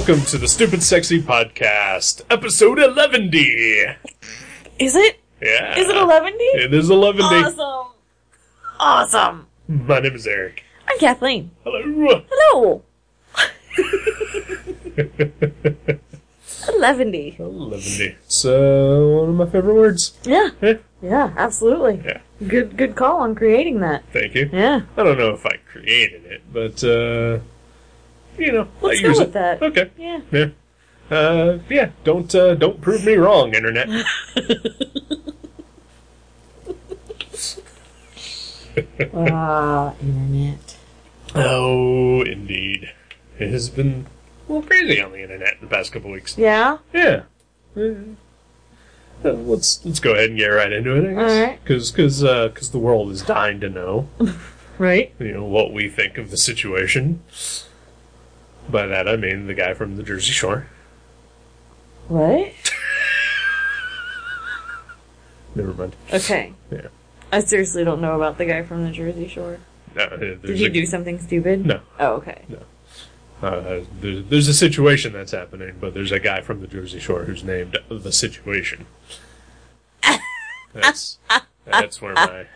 welcome to the Stupid Sexy Podcast, episode Eleventy. Is it? Yeah. Is it Eleventy? It is Eleventy. Awesome. Awesome. My name is Eric. I'm Kathleen. Hello. Hello. Eleventy. 11 It's uh, one of my favorite words. Yeah. Yeah. Yeah, absolutely. Yeah. Good good call on creating that. Thank you. Yeah. I don't know if I created it, but, uh, you know, Let's I go use with it. that. Okay. Yeah. Yeah. Uh, yeah, don't, uh, don't prove me wrong, Internet. Ah, internet. oh, indeed. It has been a little crazy on the Internet in the past couple weeks. Yeah? Yeah. Uh, let's let's go ahead and get right into it, I guess. Alright. Because cause, uh 'cause the world is dying to know, Right. you know, what we think of the situation. By that I mean the guy from the Jersey Shore. What? Never mind. Okay. Yeah. I seriously don't know about the guy from the Jersey Shore. No, uh, Did he a, do something stupid? No. Oh, okay. Uh, there's, there's a situation that's happening, but there's a guy from the Jersey Shore who's named the situation. That's that's where my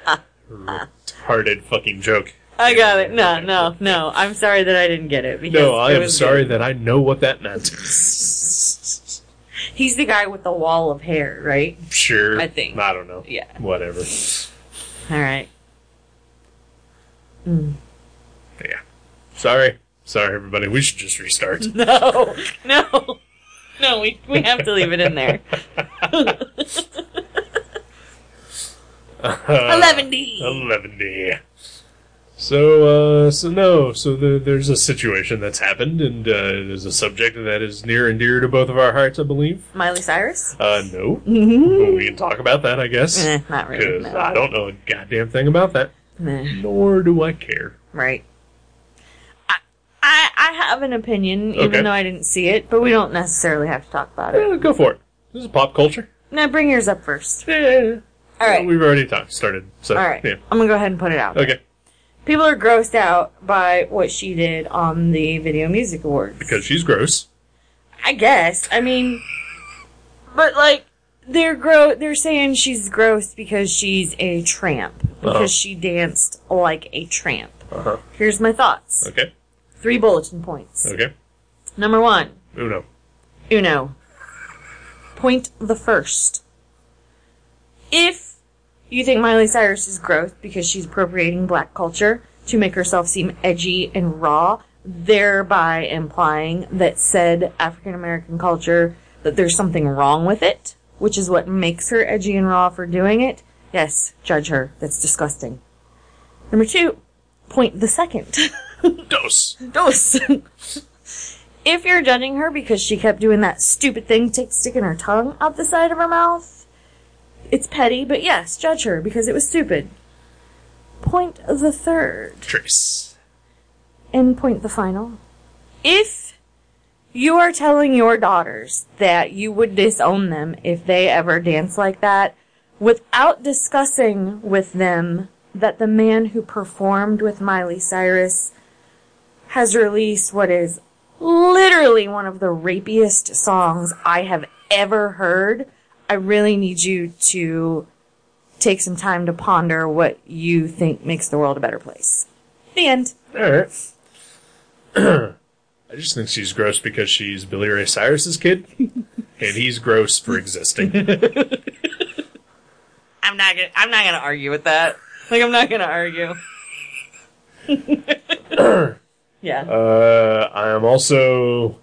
retarded fucking joke. I got it. No, no, no. I'm sorry that I didn't get it. Because No, I it am was sorry good. that I know what that meant. He's the guy with the wall of hair, right? Sure. I think. I don't know. Yeah. Whatever. All right. Mm. Yeah. Sorry. Sorry, everybody. We should just restart. No, no, no. We we have to leave it in there. Eleven D. Eleventy. So, uh, so no, so the, there's a situation that's happened, and uh, there's a subject that is near and dear to both of our hearts, I believe. Miley Cyrus. Uh, no. Mm-hmm. But we can talk about that, I guess. Eh, not really. Because No. I don't know a goddamn thing about that. Nah, Nor do I care. right. I, I I have an opinion, even Okay. though I didn't see it, but we don't necessarily have to talk about it. Eh, go for it. This is pop culture. Now, bring yours up first. Yeah. All right. We've already talked, started. So, All right. yeah. I'm gonna go ahead and put it out. Okay. People are grossed out by what she did on the Video Music Awards. Because she's gross. I guess. I mean, but like they're gro- they're saying she's gross because she's a tramp because Uh-huh. she danced like a tramp. Uh huh. Here's my thoughts. Okay. Three bulletin points. Okay. Number 1, Uno. uno. Point the first. If you think Miley Cyrus is gross because she's appropriating black culture to make herself seem edgy and raw, thereby implying that said African American culture, that there's something wrong with it, which is what makes her edgy and raw for doing it, yes, judge her. That's disgusting. Number two, point the second. Dos. Dose. if you're judging her because she kept doing that stupid thing, t- sticking her tongue out the side of her mouth, it's petty, but yes, judge her because it was stupid. Point the third, Trace. and point the final. If you are telling your daughters that you would disown them if they ever dance like that, without discussing with them that the man who performed with Miley Cyrus has released what is literally one of the rapiest songs I have ever heard, I really need you to take some time to ponder what you think makes the world a better place. The end. Alright. I just think she's gross because she's Billy Ray Cyrus's kid, and he's gross for existing. I'm not gonna. I'm not gonna argue with that. Like I'm not gonna argue. yeah. Uh, I am also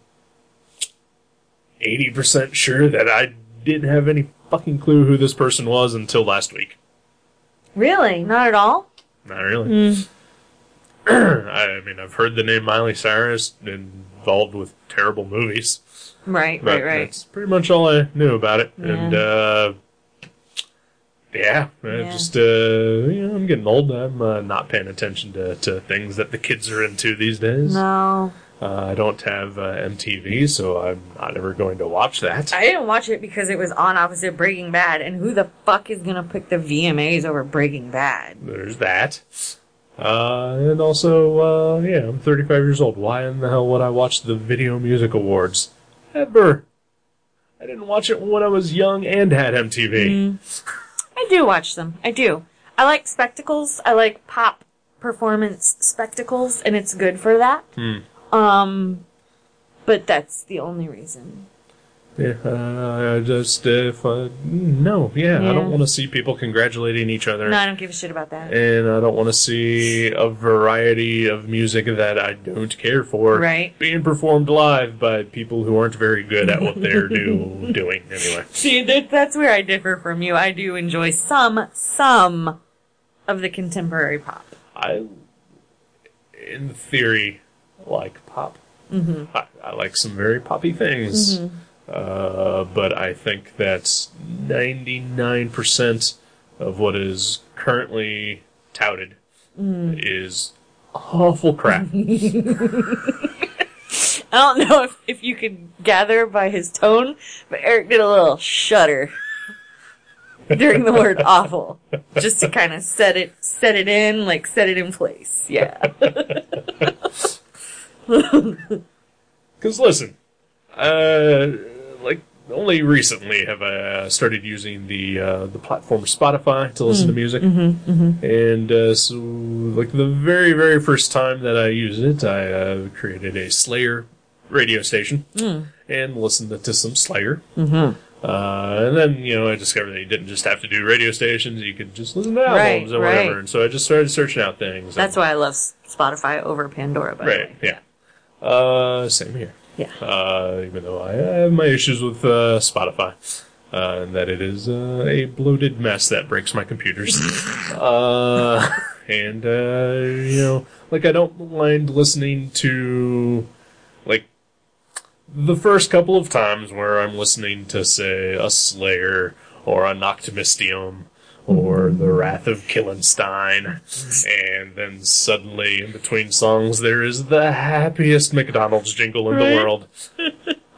80% sure that I didn't have any fucking clue who this person was until last week. Really? Not at all. Not really. Hmm. I mean, I've heard the name Miley Cyrus involved with terrible movies. Right. Right. Right. That's pretty much all I knew about it. Yeah. And, uh, yeah, I Yeah. just, uh, you know, I'm getting old. I'm uh, not paying attention to, to things that the kids are into these days. No, Uh, I don't have uh, MTV, so I'm not ever going to watch that. I didn't watch it because it was on opposite Breaking Bad, and who the fuck is gonna pick the VMAs over Breaking Bad? There's that. Uh, and also, uh, yeah, I'm 35 years old. Why in the hell would I watch the Video Music Awards? Ever. I didn't watch it when I was young and had MTV. I do watch them. I do. I like spectacles. I like pop performance spectacles, and it's good for that. Um, but that's the only reason. Yeah, uh, I just, if I, no, yeah, I don't want to see people congratulating each other. No, I don't give a shit about that. and I don't want to see a variety of music that I don't care for Right. being performed live by people who aren't very good at what they're do, doing anyway. See, that, that's where I differ from you. I do enjoy some, some of the contemporary pop. I, in theory, like pop. Mm-hmm. I, I like some very poppy things, uh, but I think that ninety nine percent of what is currently touted is awful crap. I don't know if, if you could gather by his tone, but Eric did a little shudder during the word awful. Just to kind of set it set it in, like set it in place. Yeah. Because listen, uh, like only recently have I uh, started using the uh, the platform Spotify to listen to music, and uh, so like the very very first time that I used it, I uh, created a Slayer radio station and listened to some Slayer. Uh, and then you know I discovered that you didn't just have to do radio stations; you could just listen to albums Right, or whatever. right. And so I just started searching out things. That's why I love Spotify over Pandora, by the Right. Yeah. Uh, same here. Yeah. Uh, even though I have my issues with uh, Spotify, uh, and that it is uh, a bloated mess that breaks my computers. uh, and uh, you know, like I don't mind listening to like the first couple of times where I'm listening to say a Slayer or a Noctimistium or the Wrath of Killenstein, and then suddenly in between songs there is the happiest McDonald's jingle in Right. the world.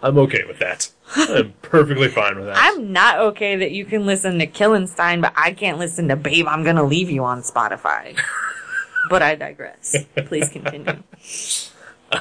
I'm okay with that. I'm perfectly fine with that. I'm not okay that you can listen to Killenstein, but I can't listen to Babe, I'm Gonna Leave You on Spotify. but I digress. Please continue.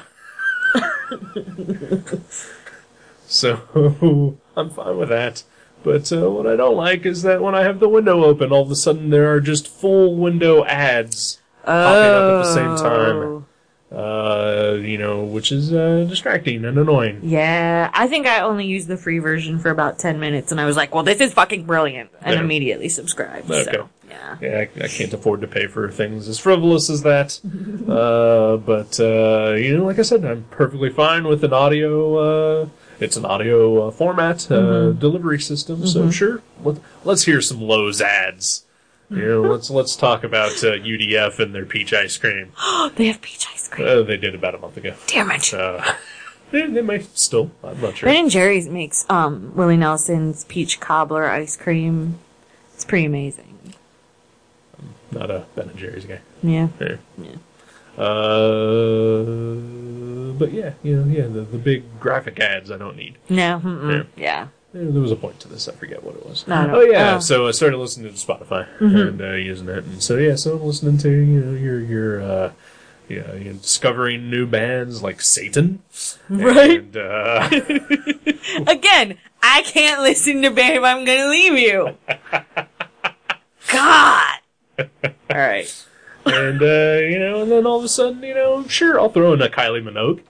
So I'm fine with that. But uh, what I don't like is that when I have the window open, all of a sudden there are just full window ads popping up at the same time. Oh. Uh, you know, which is uh, distracting and annoying. Yeah, I think I only used the free version for about 10 minutes and I was like, well, this is fucking brilliant. And Yeah. immediately subscribed. Okay. So, yeah. Yeah, I, I can't afford to pay for things as frivolous as that. uh, but uh, you know, like I said, I'm perfectly fine with an audio. Uh, it's an audio uh, format uh, delivery system, so sure. Let, let's hear some Lowe's ads. You know, let's let's talk about uh, UDF and their peach ice cream. they have peach ice cream. Uh, they did about a month ago. Damn it. Uh, they, they may still. I'm not sure. Ben and Jerry's makes um, Willie Nelson's peach cobbler ice cream. It's pretty amazing. Not a Ben and Jerry's guy. Yeah. Yeah. Yeah. Uh, but yeah, you know, yeah, the, the big graphic ads I don't need. No. Mm-mm. Yeah. There was a point to this. I forget what it was. No, no. Oh yeah. Oh. So I started listening to Spotify and uh, using it, and so yeah. So I'm listening to you know your your uh, yeah, you know, discovering new bands like Satan, Right. And, uh, Again, I can't listen to Babe, I'm gonna leave you. God. All right. And uh, you know, and then all of a sudden, you know, sure, I'll throw in a Kylie Minogue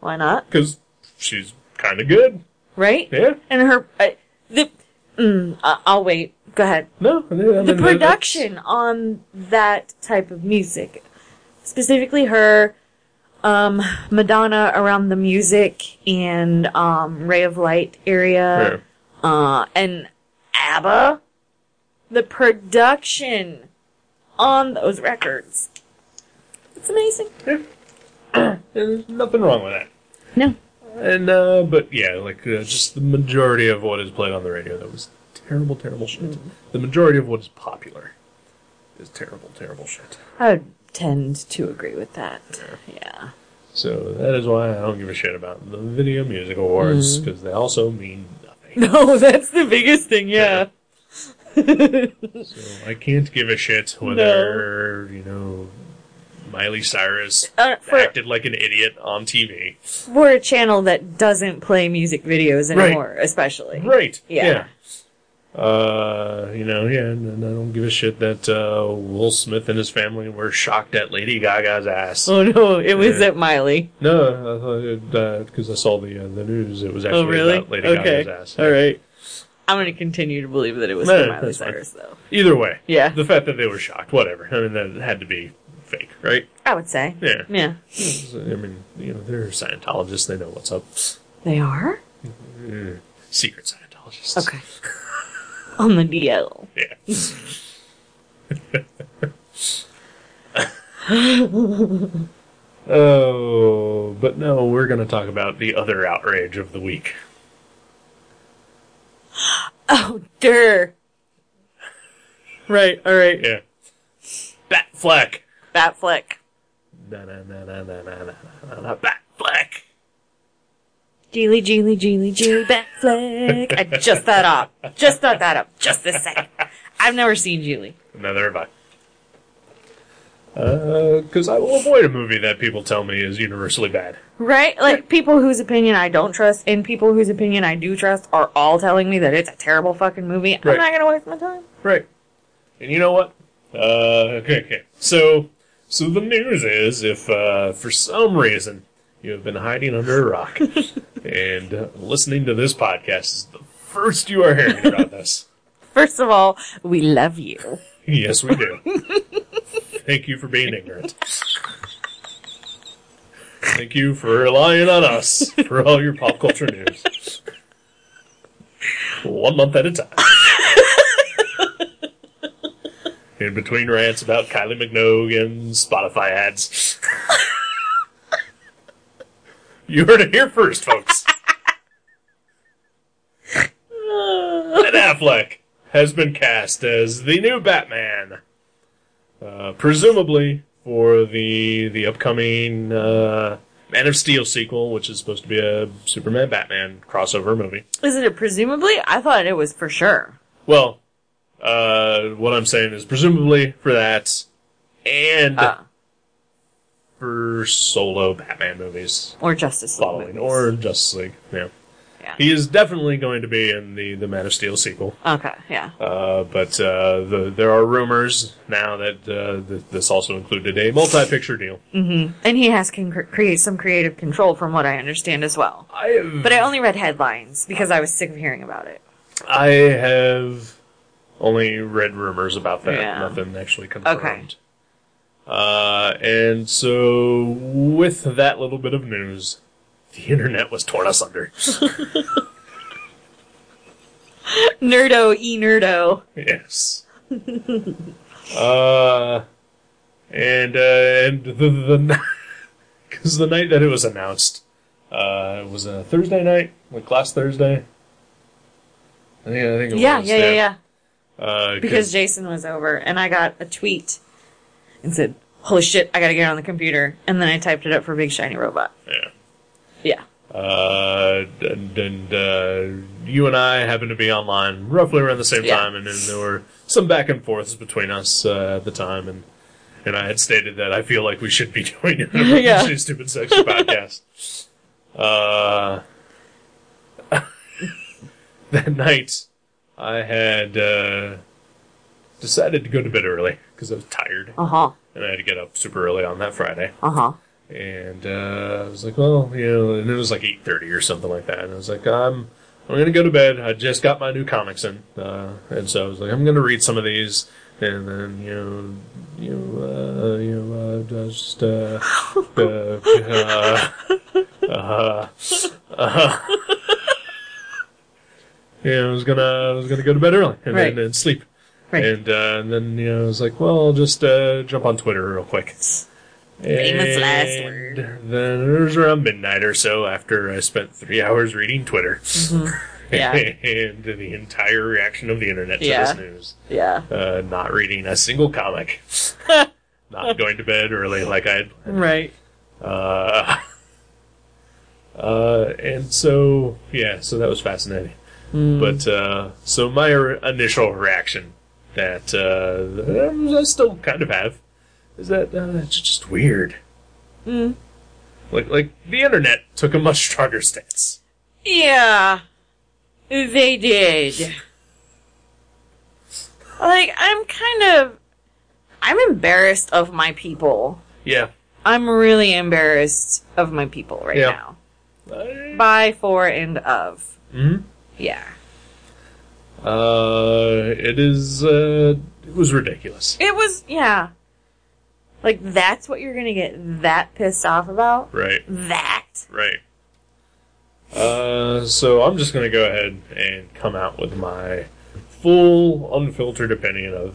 Why not? because she's kind of good. Right? Yeah. And her, uh, the, mm, I'll wait. Go ahead. No, I mean, The that's- production on that type of music, specifically her, um, Madonna around the music and um, Ray of Light area, uh, and ABBA, the production on those records, it's amazing. Yeah. There's nothing wrong with that. No. And uh, but yeah, like uh, just the majority of what is played on the radio that was terrible, terrible shit. Mm. The majority of what is popular is terrible, terrible shit. I would tend to agree with that. Yeah. So that is why I don't give a shit about the Video Music Awards because they also mean nothing. No, that's the biggest thing. Yeah. So I can't give a shit whether you know Miley Cyrus Uh, for, acted like an idiot on TV. for a channel that doesn't play music videos Right. anymore, especially. Right. Yeah. Yeah. Uh, you know, yeah, and, I don't give a shit that uh, Will Smith and his family were shocked at Lady Gaga's ass. Oh no, it was at Miley. No, I thought because I saw the uh, the news, it was actually Oh really? about Lady okay. Gaga's ass. All right. I'm gonna continue to believe that it was for Miley. Cyrus, though. Either way, Yeah, the fact that they were shocked, whatever. I mean, that had to be fake, right? I would say. Yeah. Yeah, I mean, you know, they're Scientologists; they know what's up. they are. Mm, Secret Scientologists. Okay. On the DL. Yeah. oh, but no, we're going to talk about the other outrage of the week. Oh, der. Right. All right. Yeah. Batfleck. Bat flick. Na na na na na na na na na Batfleck. Gigli, Gigli, Gigli, Gigli, bat flick. I just thought up. Just thought that up. Just this second. I've never seen Gigli. Neither have I. Because I will avoid a movie that people tell me is universally bad. Right? Like people whose opinion I don't trust and people whose opinion I do trust are all telling me that it's a terrible fucking movie. I'm Right. not gonna waste my time. Right. And you know what? Uh, okay, okay. So, so the news is, if uh, for some reason you have been hiding under a rock and uh, listening to this podcast is the first you are hearing about this, First of all, we love you. yes, we do. Thank you for being ignorant. Thank you for relying on us for all your pop culture news. One month at a time. In between rants about Kylie Minogue and Spotify ads. you heard it here first, folks. Ben Affleck has been cast as the new Batman, uh, presumably for the the upcoming uh, Man of Steel sequel, which is supposed to be a Superman Batman crossover movie. Isn't it a presumably? I thought it was for sure. Well, uh, what I'm saying is presumably for that, and Uh, for solo Batman movies or Justice League. following, movies. or Justice League. Yeah, Yeah. he is definitely going to be in the the Man of Steel sequel. Okay, yeah. Uh, but uh, the, there are rumors now that uh, th- this also included a multi-picture deal. And he has can cr- create some creative control from what I understand as well. I have, But I only read headlines because I was sick of hearing about it. I have only read rumors about that. Yeah. Nothing actually confirmed. Okay. Uh, and so with that little bit of news, the internet was torn asunder. Nerdo e nerdo. yes. uh, and uh, and the the because the night that it was announced, uh, it was a Thursday night, like last Thursday. I think I think it Yeah, was. yeah, yeah, yeah. Uh, Because Jason was over and I got a tweet and said, "Holy shit, I gotta get on the computer." And then I typed it up for Big Shiny Robot. yeah. Yeah. Uh, and, and uh, you and I happened to be online roughly around the same Yeah. time, and then there were some back and forths between us uh, at the time, and and I had stated that I feel like we should be doing a Yeah. stupid sexy podcast. Uh, that night, I had uh, decided to go to bed early because I was tired, Uh huh. and I had to get up super early on that Friday. Uh huh. And uh, I was like, well, you know, and it was like eight thirty or something like that. And I was like, I'm, I'm gonna go to bed. I just got my new comics in, uh, and so I was like, I'm gonna read some of these, and then you know, you know, uh, you know, uh, just uh, uh, uh, uh, uh, yeah, I was gonna, I was gonna go to bed early and Right. then and sleep. Right. And, uh, and then, you know, I was like, well, I'll just, uh, jump on Twitter real quick. Famous last And word. Then it was around midnight or so after I spent three hours reading Twitter. Yeah. and the entire reaction of the internet to Yeah. this news. Yeah. Uh, not reading a single comic. not going to bed early like I had Right. uh, uh, and so, yeah, so that was fascinating. But, uh, so my r- initial reaction that, uh, I still kind of have, is that uh, it's just weird. Mm. Like like the internet took a much stronger stance. Yeah, they did. Like, I'm kind of. I'm embarrassed of my people. Yeah. I'm really embarrassed of my people right Yeah. now. Uh, By, for, and of. mhm. Yeah. Uh, it is. Uh, it was ridiculous. It was, yeah. Like, that's what you're gonna get that pissed off about? Right. That? Right. Uh, so I'm just gonna go ahead and come out with my full, unfiltered opinion of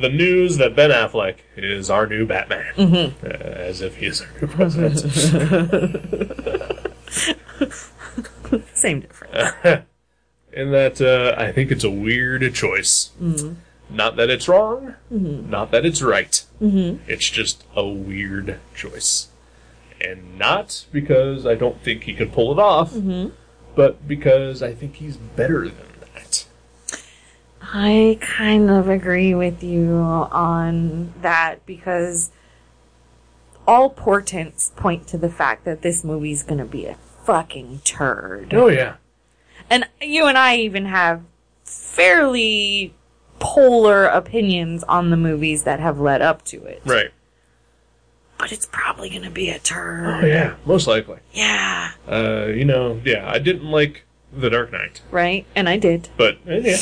the news that Ben Affleck is our new Batman, Mm-hmm. uh, as if he is our new president. Same difference. and that uh, I think it's a weird choice. Not that it's wrong, mm-hmm. not that it's right. Mm-hmm. It's just a weird choice. And not because I don't think he could pull it off, mm-hmm. but because I think he's better than that. I kind of agree with you on that because all portents point to the fact that this movie's gonna be a fucking turd. Oh, yeah. And you and I even have fairly polar opinions on the movies that have led up to it. Right. But it's probably gonna be a turd. Oh, yeah. Most likely. Yeah. Uh, you know, yeah, I didn't like The Dark Knight, Right? And I did. but, eh, yeah.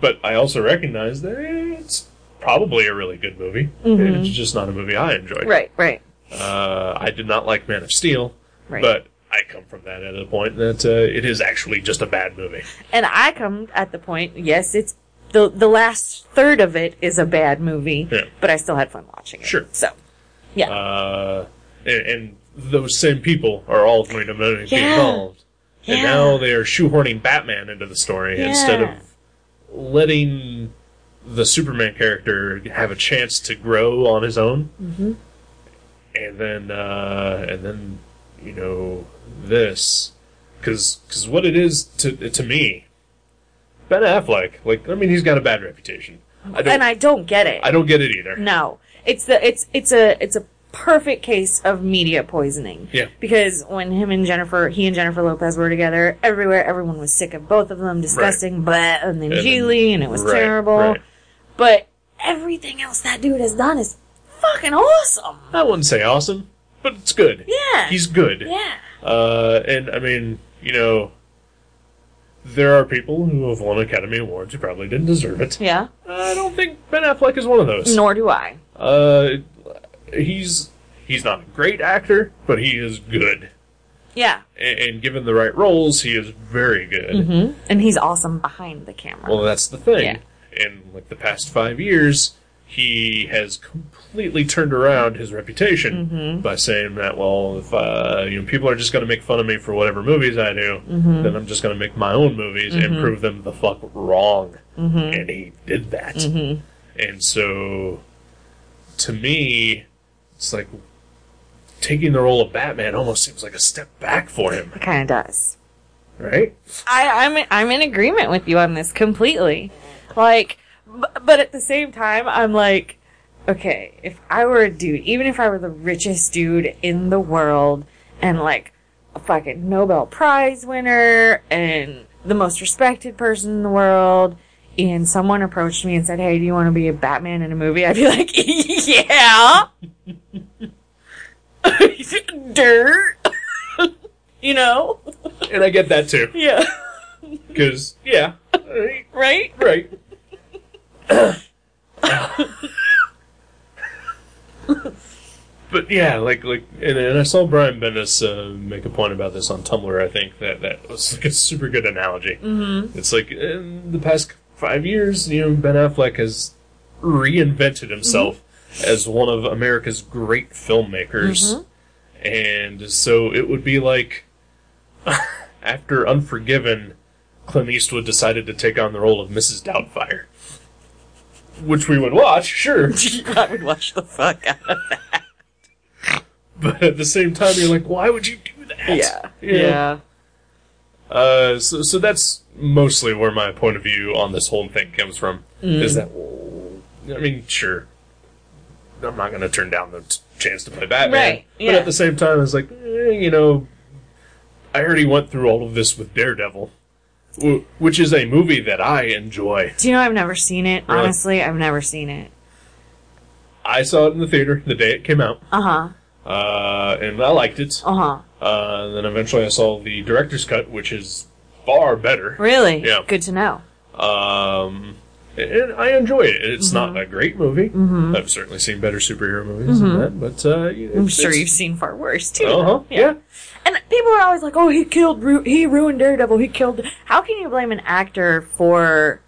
But I also recognize that it's probably a really good movie. It's just not a movie I enjoyed. Right, right, Uh, I did not like Man of Steel, right. but I come from that at a point that uh, it is actually just a bad movie. And I come at the point, yes, it's the the last third of it is a bad movie, Yeah. but I still had fun watching it. Sure. So, yeah. Uh, and, and those same people are all going to be Yeah. involved. And Yeah. now they are shoehorning Batman into the story instead of letting the Superman character have a chance to grow on his own. Mm-hmm. And then, uh, and then, you know, this. because Because what it is to, to me, Ben Affleck, like, I mean, he's got a bad reputation. I and I don't get it. I don't get it either. No, it's the it's it's a it's a perfect case of media poisoning. Yeah. Because when him and Jennifer, he and Jennifer Lopez were together, everywhere everyone was sick of both of them, disgusting, blah, and then And Gigli, and it was right, terrible. right. But everything else that dude has done is fucking awesome. I wouldn't say awesome, but it's good. Yeah. He's good. yeah. Uh, and I mean, you know, there are people who have won Academy Awards who probably didn't deserve it. Yeah. I don't think Ben Affleck is one of those. Nor do I. Uh, he's he's not a great actor, but he is good. Yeah. And, and given the right roles, he is very good. hmm And he's awesome behind the camera. Well, that's the thing. Yeah. In like the past five years, he has completely turned around his reputation Mm-hmm. by saying that, well, if uh, you know people are just going to make fun of me for whatever movies I do, Mm-hmm. then I'm just going to make my own movies and prove them the fuck wrong. Mm-hmm. And he did that. And so, to me, it's like taking the role of Batman almost seems like a step back for him, it kind of does. right? I, I'm I'm in agreement with you on this completely. Like, but at the same time, I'm like, okay, if I were a dude, even if I were the richest dude in the world, and like a fucking Nobel Prize winner and the most respected person in the world, and someone approached me and said, "Hey, do you want to be a Batman in a movie?" I'd be like, "Yeah." Dirt. you know? And I get that too, Yeah. because yeah, right, Right? But yeah, like like, and, and I saw Brian Bendis uh, make a point about this on Tumblr. I think that that was like a super good analogy. Mm-hmm. It's like in the past five years, you know, Ben Affleck has reinvented himself as one of America's great filmmakers, and so it would be like after Unforgiven. Clint Eastwood decided to take on the role of Mrs. Doubtfire. Which we would watch, sure. I would watch the fuck out of that. But at the same time, you're like, why would you do that? Yeah. You know? Yeah. Uh, so, so that's mostly where my point of view on this whole thing comes from. Mm. Is that, I mean, sure. I'm not going to turn down the t- chance to play Batman. Right, yeah. But at the same time, it's like, eh, you know, I already went through all of this with Daredevil, wh- which is a movie that I enjoy. Do you know I've never seen it? Really? Honestly, I've never seen it. I saw it in the theater the day it came out, Uh huh. uh, and I liked it. Uh huh. Uh, then eventually I saw the director's cut, which is far better. Really? Yeah. Good to know. Um, and I enjoy it. It's Mm-hmm. not a great movie. I've certainly seen better superhero movies than that, but uh, Mm-hmm. I'm sure you've seen far worse too. Uh-huh, yeah. And people are always like, "Oh, he killed, Ru- he ruined Daredevil. He killed." How can you blame an actor for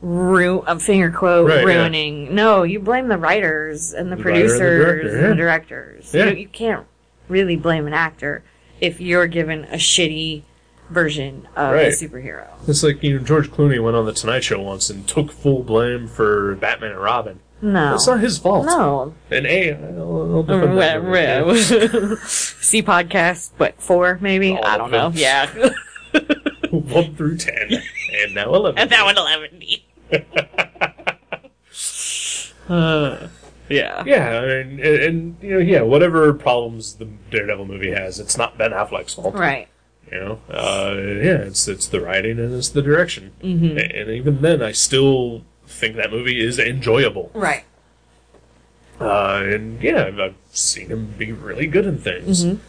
ru- a finger quote Right, yeah. ruining? No, you blame the writers and the, The writer and the producers director, and the directors. Yeah. You, you can't really blame an actor if you're given a shitty version of a Right. superhero. It's like you know George Clooney went on the Tonight Show once and took full blame for Batman and Robin. No, It's not his fault. no. And A, I'll, I'll defend that movie, yeah. C podcast, what four maybe? All I don't know. them. Yeah, one through ten, and now eleven. and that one eleven. uh, yeah. Yeah, I mean, and, and you know, yeah, whatever problems the Daredevil movie has, it's not Ben Affleck's fault. Right. You know, uh, yeah, it's it's the writing and it's the direction, mm-hmm. and even then, I still think that movie is enjoyable. Right. Uh, and yeah, I've, I've seen him be really good in things. He's And-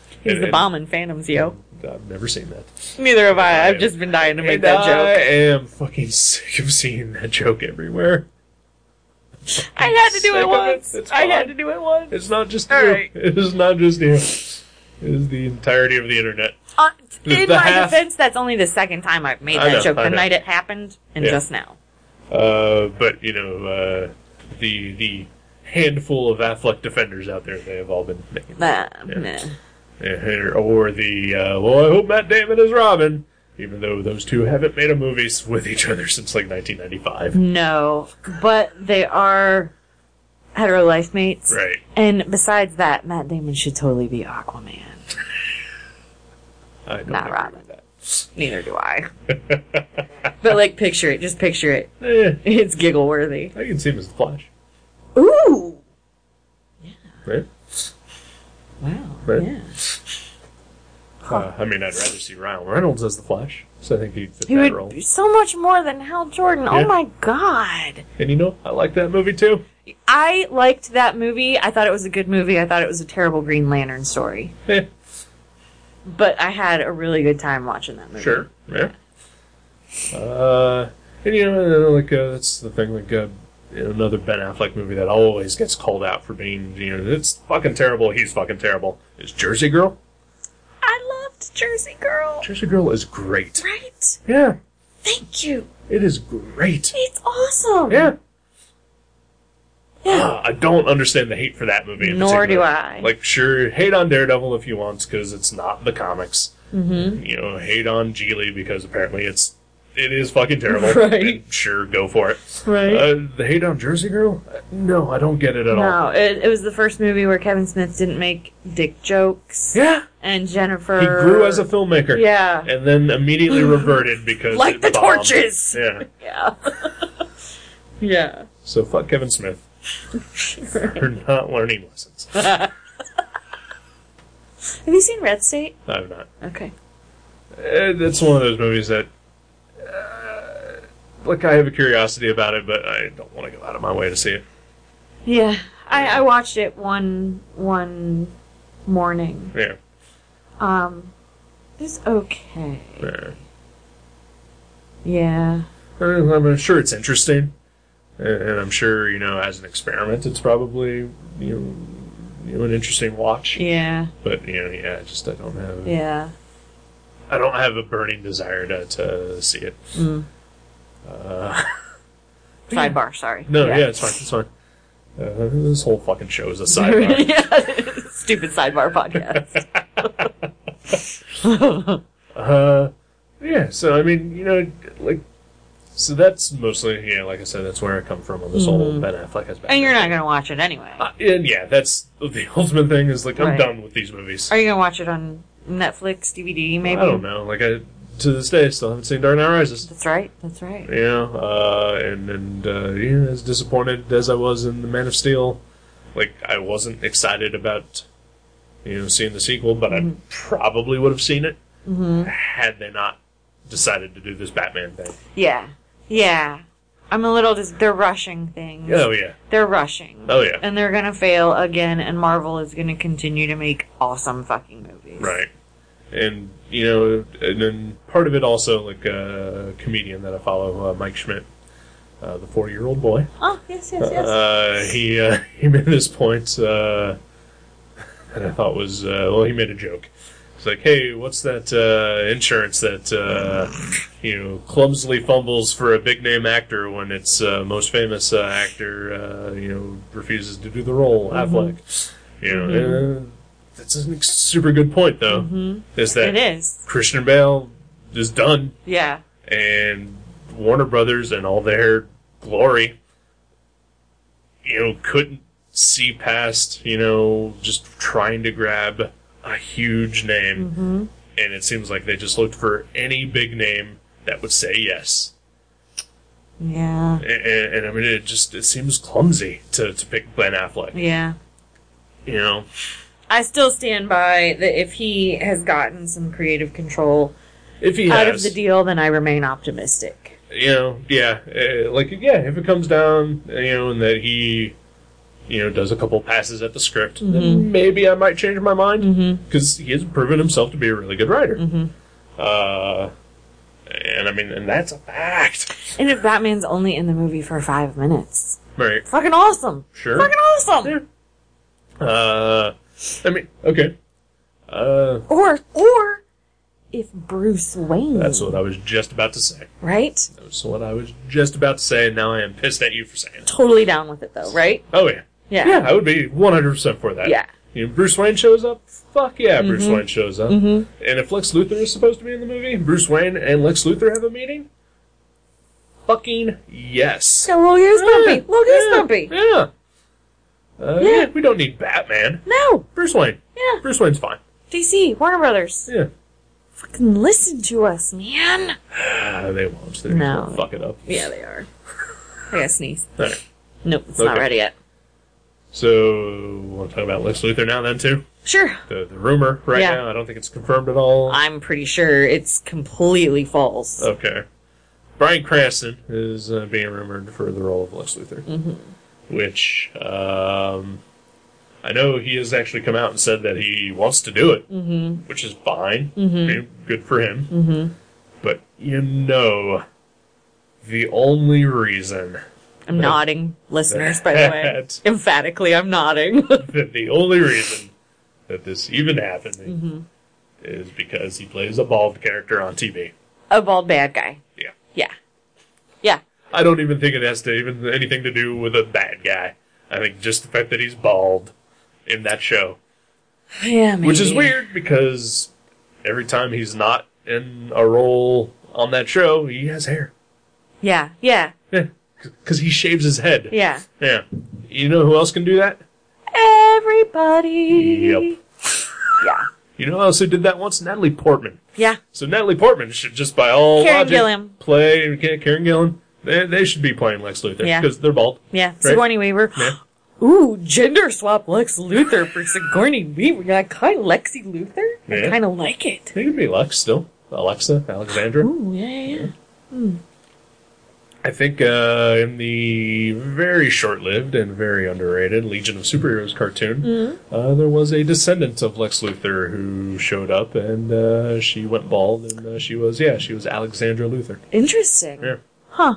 the bomb in Phantoms, yo. I've never seen that. Neither have I. I've just been dying to make that I joke. I am fucking sick of seeing that joke everywhere. I had to do it once. It's I had to do it once. It's not just All you. right. It is not just you. It is the entirety of the internet. Uh, in my half- defense, that's only the second time I've made I that know, joke. I The know. night it happened, and Yeah. just now. Uh, but you know, uh, the the handful of Affleck defenders out there, they have all been making Nah, Yeah. Yeah, or the uh, well, I hope Matt Damon is Robin, even though those two haven't made a movie with each other since like 1995. No, but they are hetero life mates. Right. And besides that, Matt Damon should totally be Aquaman. I don't Not Robin. that. Neither do I. but like, picture it. Just picture it. Eh, It's giggle worthy. I can see him as the Flash. Ooh. Yeah. Right. Wow. Right. Yeah. Uh, I mean, I'd rather see Ryan Reynolds as the Flash, so I think he'd fit He that would role. be so much more than Hal Jordan. Yeah. Oh my god. And you know, I like that movie too. I liked that movie. I thought it was a good movie. I thought it was a terrible Green Lantern story. Eh, But I had a really good time watching that movie. sure. Yeah. Uh, and you know, like uh, that's the thing. Like uh, another Ben Affleck movie that always gets called out for being, you know, it's fucking terrible. He's fucking terrible. Is Jersey Girl? I loved Jersey Girl. Jersey Girl is great. Right? Yeah, Thank you. it is great. It's awesome. Yeah. Yeah. Uh, I don't understand the hate for that movie. in Nor do. I. Like, sure, hate on Daredevil if you want, because it's not the comics. Mm-hmm. You know, hate on Gigli because apparently it's it is fucking terrible. Right. And sure, go for it. Right. Uh, the hate on Jersey Girl? No, I don't get it at all. no, it, it was the first movie where Kevin Smith didn't make dick jokes. Yeah, And Jennifer. he grew as a filmmaker. Yeah. and then immediately reverted because Like the bombed. torches! Yeah. Yeah. yeah. So fuck Kevin Smith for not learning lessons. Have you seen Red State? I'm not. Okay. Uh, It's one of those movies that, uh, like, I have a curiosity about it, but I don't want to go out of my way to see it. Yeah. I, I watched it one one morning. Yeah. Um, it's okay. yeah. Yeah. I mean, I'm sure it's interesting, and I'm sure you know, as an experiment, it's probably you know, you know an interesting watch. Yeah. But you know, yeah, just I don't have Yeah. I don't have a burning desire to to see it. Mm. Uh, Sidebar, sorry. no, yeah. it's fine. It's fine. Uh, this whole fucking show is a sidebar. yeah. Stupid sidebar podcast. Uh, yeah. So I mean, you know, like, so that's mostly, yeah, like I said, that's where I come from on this whole Ben Affleck has. Mm-hmm. and you're not gonna watch it anyway. Uh, and yeah, that's the ultimate thing. Is like I'm Right. done with these movies. Are you gonna watch it on Netflix, DVD, maybe? I don't know. Like I to this day still haven't seen Dark Knight Rises. That's right. That's right. Yeah, uh, and and uh, yeah, as disappointed as I was in the Man of Steel, like I wasn't excited about you know seeing the sequel, but Mm-hmm. I probably would have seen it had they not decided to do this Batman thing. Yeah. Yeah. I'm a little just they're rushing things. Oh yeah, They're rushing. oh yeah, And they're gonna fail again, and Marvel is gonna continue to make awesome fucking movies. right. And you know, and then part of it also like a comedian that I follow, uh, Mike Schmidt, uh, the forty-year-old boy. Oh, yes, yes, yes. Uh, he uh, he made this point uh, that I thought was uh, well. He made a joke. It's like, hey, what's that uh, insurance that uh, you know clumsily fumbles for a big name actor when its uh, most famous uh, actor uh, you know refuses to do the role, Affleck. You know, uh, that's a super good point though. Is that it is. Christian Bale is done Yeah. and Warner Brothers and all their glory, you know, couldn't see past, you know, just trying to grab a huge name. And it seems like they just looked for any big name that would say yes. Yeah. And, and, and I mean, it just, it seems clumsy to, to pick Ben Affleck, Yeah. you know? I still stand by that if he has gotten some creative control If he out has, of the deal, then I remain optimistic. you know, yeah, uh, like yeah, if it comes down, you know, and that he, you know, does a couple passes at the script, then maybe I might change my mind because he has proven himself to be a really good writer. Uh, and I mean, and that's a fact, And if Batman's only in the movie for five minutes, right? fucking awesome. Sure. Fucking awesome. Yeah. Uh, I mean, okay. Uh, Or, or if Bruce Wayne, that's what I was just about to say. right? That's what I was just about to say, and now I am pissed at you for saying it. Totally down with it though, right? Oh yeah. Yeah. Yeah, I would be 100% for that. Yeah. You know, Bruce Wayne shows up? Fuck yeah, Bruce Wayne shows up. And if Lex Luthor is supposed to be in the movie, Bruce Wayne and Lex Luthor have a meeting? Fucking yes. Yeah, little goosebumpy. Little goosebumpy. Yeah. Uh, Yeah. yeah. we don't need Batman. No. Bruce Wayne. Yeah. Bruce Wayne's fine. DC, Warner Brothers. Yeah. Fucking listen to us, man. Ah, they won't. They're No. gonna fuck it up. Yeah, they are. I gotta sneeze. Alright. Nope, it's not ready yet. So, want to talk about Lex Luthor now then, too? Sure. The, the rumor right Yeah. now, I don't think it's confirmed at all. I'm pretty sure it's completely false. Okay. Bryan Cranston is uh, being rumored for the role of Lex Luthor, Mm-hmm. which um, I know he has actually come out and said that he wants to do it, Mm-hmm. which is fine. I mean, good for him. Mm-hmm. But you know, the only reason I'm nodding, listeners, by the way. Emphatically, I'm nodding. that the only reason that this even happened Mm-hmm. is because he plays a bald character on TV. A bald bad guy. Yeah. Yeah. Yeah. I don't even think it has to even anything to do with a bad guy. I think just the fact that he's bald in that show, Yeah, maybe. which is weird because every time he's not in a role on that show, he has hair. Yeah. Yeah. Yeah, because he shaves his head. Yeah. Yeah. You know who else can do that? Everybody. Yep. Yeah. You know who else who did that once? Natalie Portman. Yeah. So Natalie Portman should just by all Karen logic Gillan. play Karen Gillan. They, they should be playing Lex Luthor Yeah. because they're bald. Yeah. Sigourney Weaver. Yeah. Ooh, gender swap Lex Luthor for Sigourney Weaver. I kind of Lexi Luthor. I Yeah. kind of like it. They could be Lex still. Alexa, Alexandra. Ooh, yeah, yeah, yeah. Hmm. I think uh, in the very short-lived and very underrated Legion of Superheroes cartoon, Mm-hmm. uh, there was a descendant of Lex Luthor who showed up, and uh, she went bald, and uh, she was yeah, she was Alexandra Luthor. Interesting. Yeah. Huh.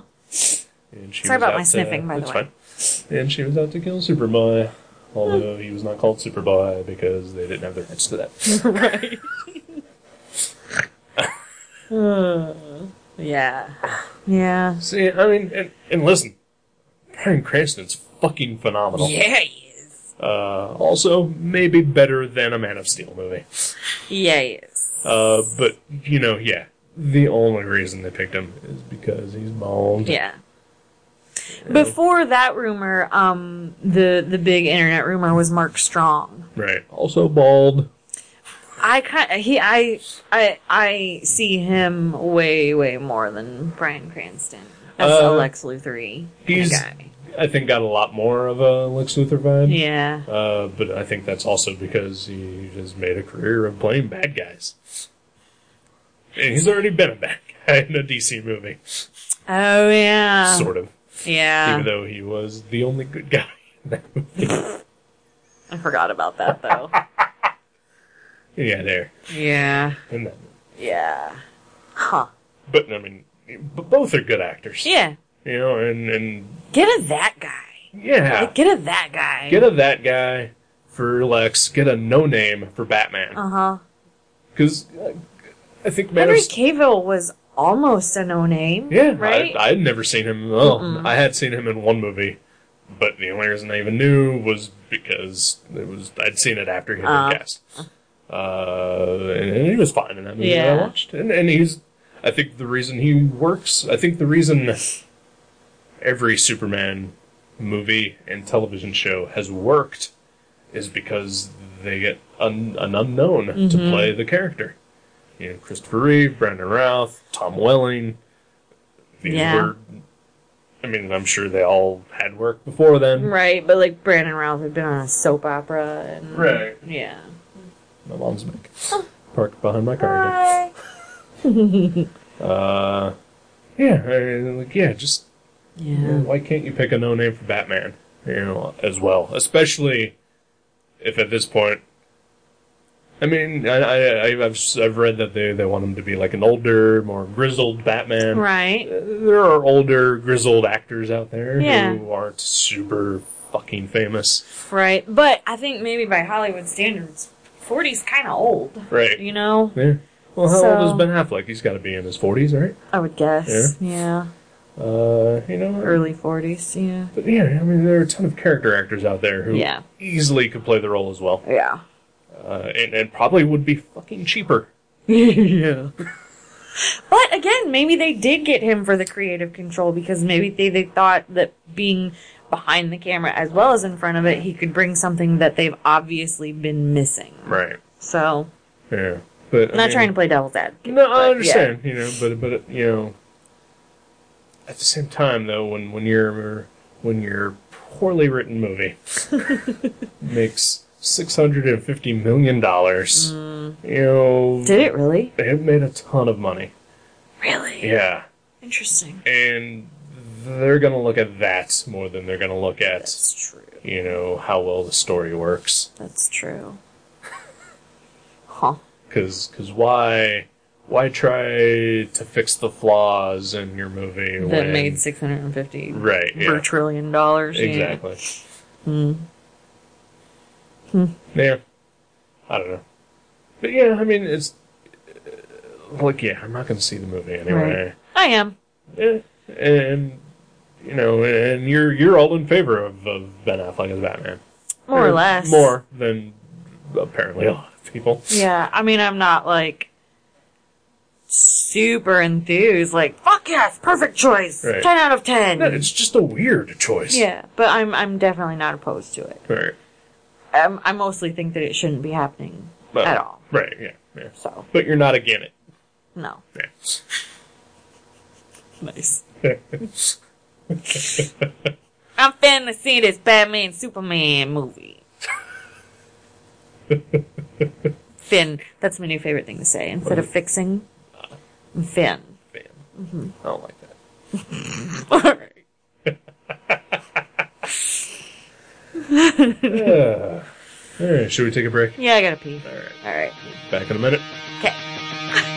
And she Sorry about out my to- sniffing, by the way. Fine. And she was out to kill Superboy, although he was not called Superboy because they didn't have the rights to that. right. Yeah. Yeah. See, I mean, and, and listen, Bryan Cranston's fucking phenomenal. Yeah, he is. Uh, also, maybe better than a Man of Steel movie. Yeah, he is. Uh, but you know, yeah, the only reason they picked him is because he's bald. Yeah. Before that rumor, um, the the big internet rumor was Mark Strong. Right. Also bald. I kind he I I I see him way way more than Bryan Cranston as a Uh, Lex Luthor He's guy. I think got a lot more of a Lex Luthor vibe. Yeah. Uh, but I think that's also because he has made a career of playing bad guys. And he's already been a bad guy in a DC movie, Oh yeah. sort of. Yeah. Even though he was the only good guy in that movie. I forgot about that though. yeah, there. yeah. In that Yeah. Huh. But I mean, but both are good actors. Yeah. You know, and and Get a that guy. yeah, Like, get a that guy. get a that guy for Lex. Get a no name for Batman Uh huh. because uh, I think Man Henry of Cavill was almost a no name. yeah, Right. I, I had never seen him. Well, I had seen him in one movie, but the only reason I even knew was because it was I'd seen it after he had Uh. been cast. Uh, and, and he was fine in that movie that I watched, and and he's. I think the reason he works. I think the reason every Superman movie and television show has worked is because they get un, an unknown to Mm-hmm. play the character. You know, Christopher Reeve, Brandon Routh, Tom Welling. These Yeah. were. I mean, I'm sure they all had work before then. Right, but like Brandon Routh had been on a soap opera and Right. Yeah. My mom's back. Parked behind my car again. Uh, yeah, I mean, like yeah, just Yeah. why can't you pick a no name for Batman? You know, as well, especially if at this point. I mean, I, I, I've I've read that they, they want him to be like an older, more grizzled Batman. Right. Uh, There are older, grizzled actors out there Yeah. who aren't super fucking famous. Right. But I think maybe by Hollywood standards, 40's kind of old. Right. You know? Yeah. Well, how So- old is Ben Affleck? He's got to be in his 40s, right? I would guess. Yeah. Uh, you know, Early 40s. Yeah. But yeah, I mean, there are a ton of character actors out there who Yeah. easily could play the role as well, Yeah. uh, and, and probably would be fucking cheaper. yeah. But again, maybe they did get him for the creative control because maybe they, they thought that being behind the camera as well as in front of it, he could bring something that they've obviously been missing. Right. So, Yeah. But I'm not trying to play devil's advocate. No, I but, yeah. understand. You know, but but you know, at the same time though, when when you're when your poorly written movie makes six hundred and fifty million dollars, you know, Mm. Did it really? they have made a ton of money. Really? Yeah. Interesting. and they're going to look at that more than they're going to look at That's true. you know how well the story works That's true. Huh. because cause why why try to fix the flaws in your movie That when, made 650 right yeah, per trillion dollars. yeah. exactly Hmm. yeah i don't know but yeah i mean it's uh, like yeah i'm not going to see the movie anyway I am. Yeah, and you know and you're you're all in favor of, of ben affleck as batman More or less. more than apparently a lot of people Yeah, I mean, I'm not like super enthused. Like, fuck yes, perfect choice, Right. ten out of ten. No, it's just a weird choice. yeah, but I'm I'm definitely not opposed to it. Right. Um, I mostly think that it shouldn't be happening But- at all. Right, yeah, yeah. So But you're not again it. no, Yeah. nice. I'm finna see this Batman Superman movie. Fin. That's my new favorite thing to say. Instead of fixing, Fin. Fan. Mm-hmm. I don't like that. Uh, all right, should we take a break? yeah, I gotta pee. All right. All right. Back in a minute. Okay.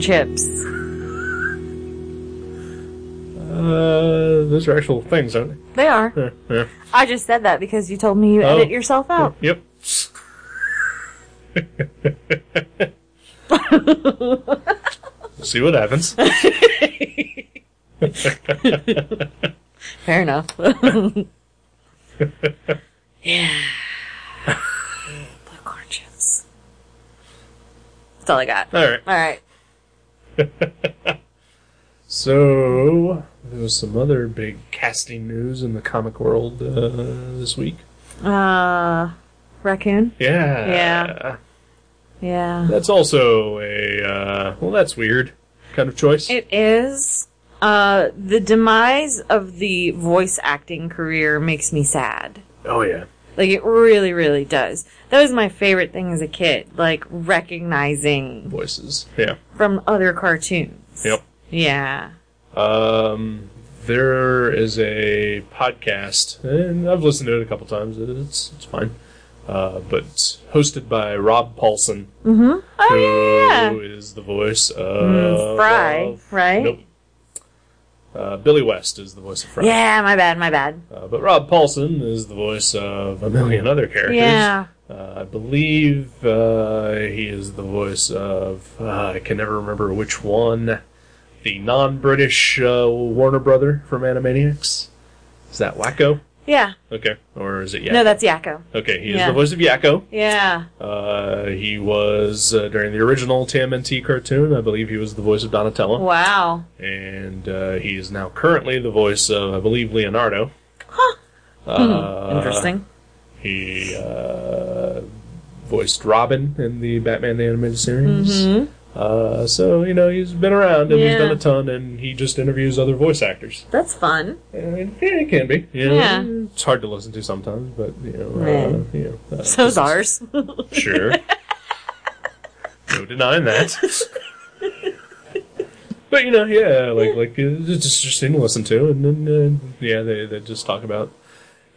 Chips. Uh, those are actual things, aren't They are. they? Yeah. yeah. I just said that because you told me you Oh. edit yourself out. Yep. See what happens. Fair enough. yeah. Blue corn chips. That's all I got. All right. All right. So there was some other big casting news in the comic world uh, this week. Uh, raccoon. Yeah. Yeah. Yeah. That's also a uh, well, that's weird kind of choice. It is. Uh, the demise of the voice acting career makes me sad. oh yeah. Like it really, really does. That was my favorite thing as a kid, like recognizing Voices. Yeah. from other cartoons. Yep. Yeah. Um, there is a podcast, and I've listened to it a couple times. It's it's fine, uh, but it's hosted by Rob Paulsen, Oh yeah, who yeah, is the voice of Mm, Fry, right? Nope. Uh, Billy West is the voice of Fry. Yeah, my bad, my bad. Uh, but Rob Paulsen is the voice of a million other characters. Yeah. Uh, I believe uh, he is the voice of, uh, I can never remember which one, the non British uh, Warner brother from Animaniacs. Is that Wakko? Yeah. Okay. Or is it Yakko? No, that's Yakko. Okay, he is Yeah. the voice of Yakko. Yeah. Uh, he was, uh, during the original TMNT cartoon, I believe he was the voice of Donatello. Wow. And uh, he is now currently the voice of, I believe, Leonardo. Huh. Uh, Interesting. He uh, voiced Robin in the Batman the Animated Series. hmm Uh, so, you know, he's been around and he's done a ton and he just interviews other voice actors. That's fun. Yeah, it can be. You know, Yeah. It's hard to listen to sometimes, but, you know. Man. Uh, you know uh, So's ours. Sure. no denying that. but, you know, yeah, like, like it's just interesting to listen to. And then, uh, yeah, they, they just talk about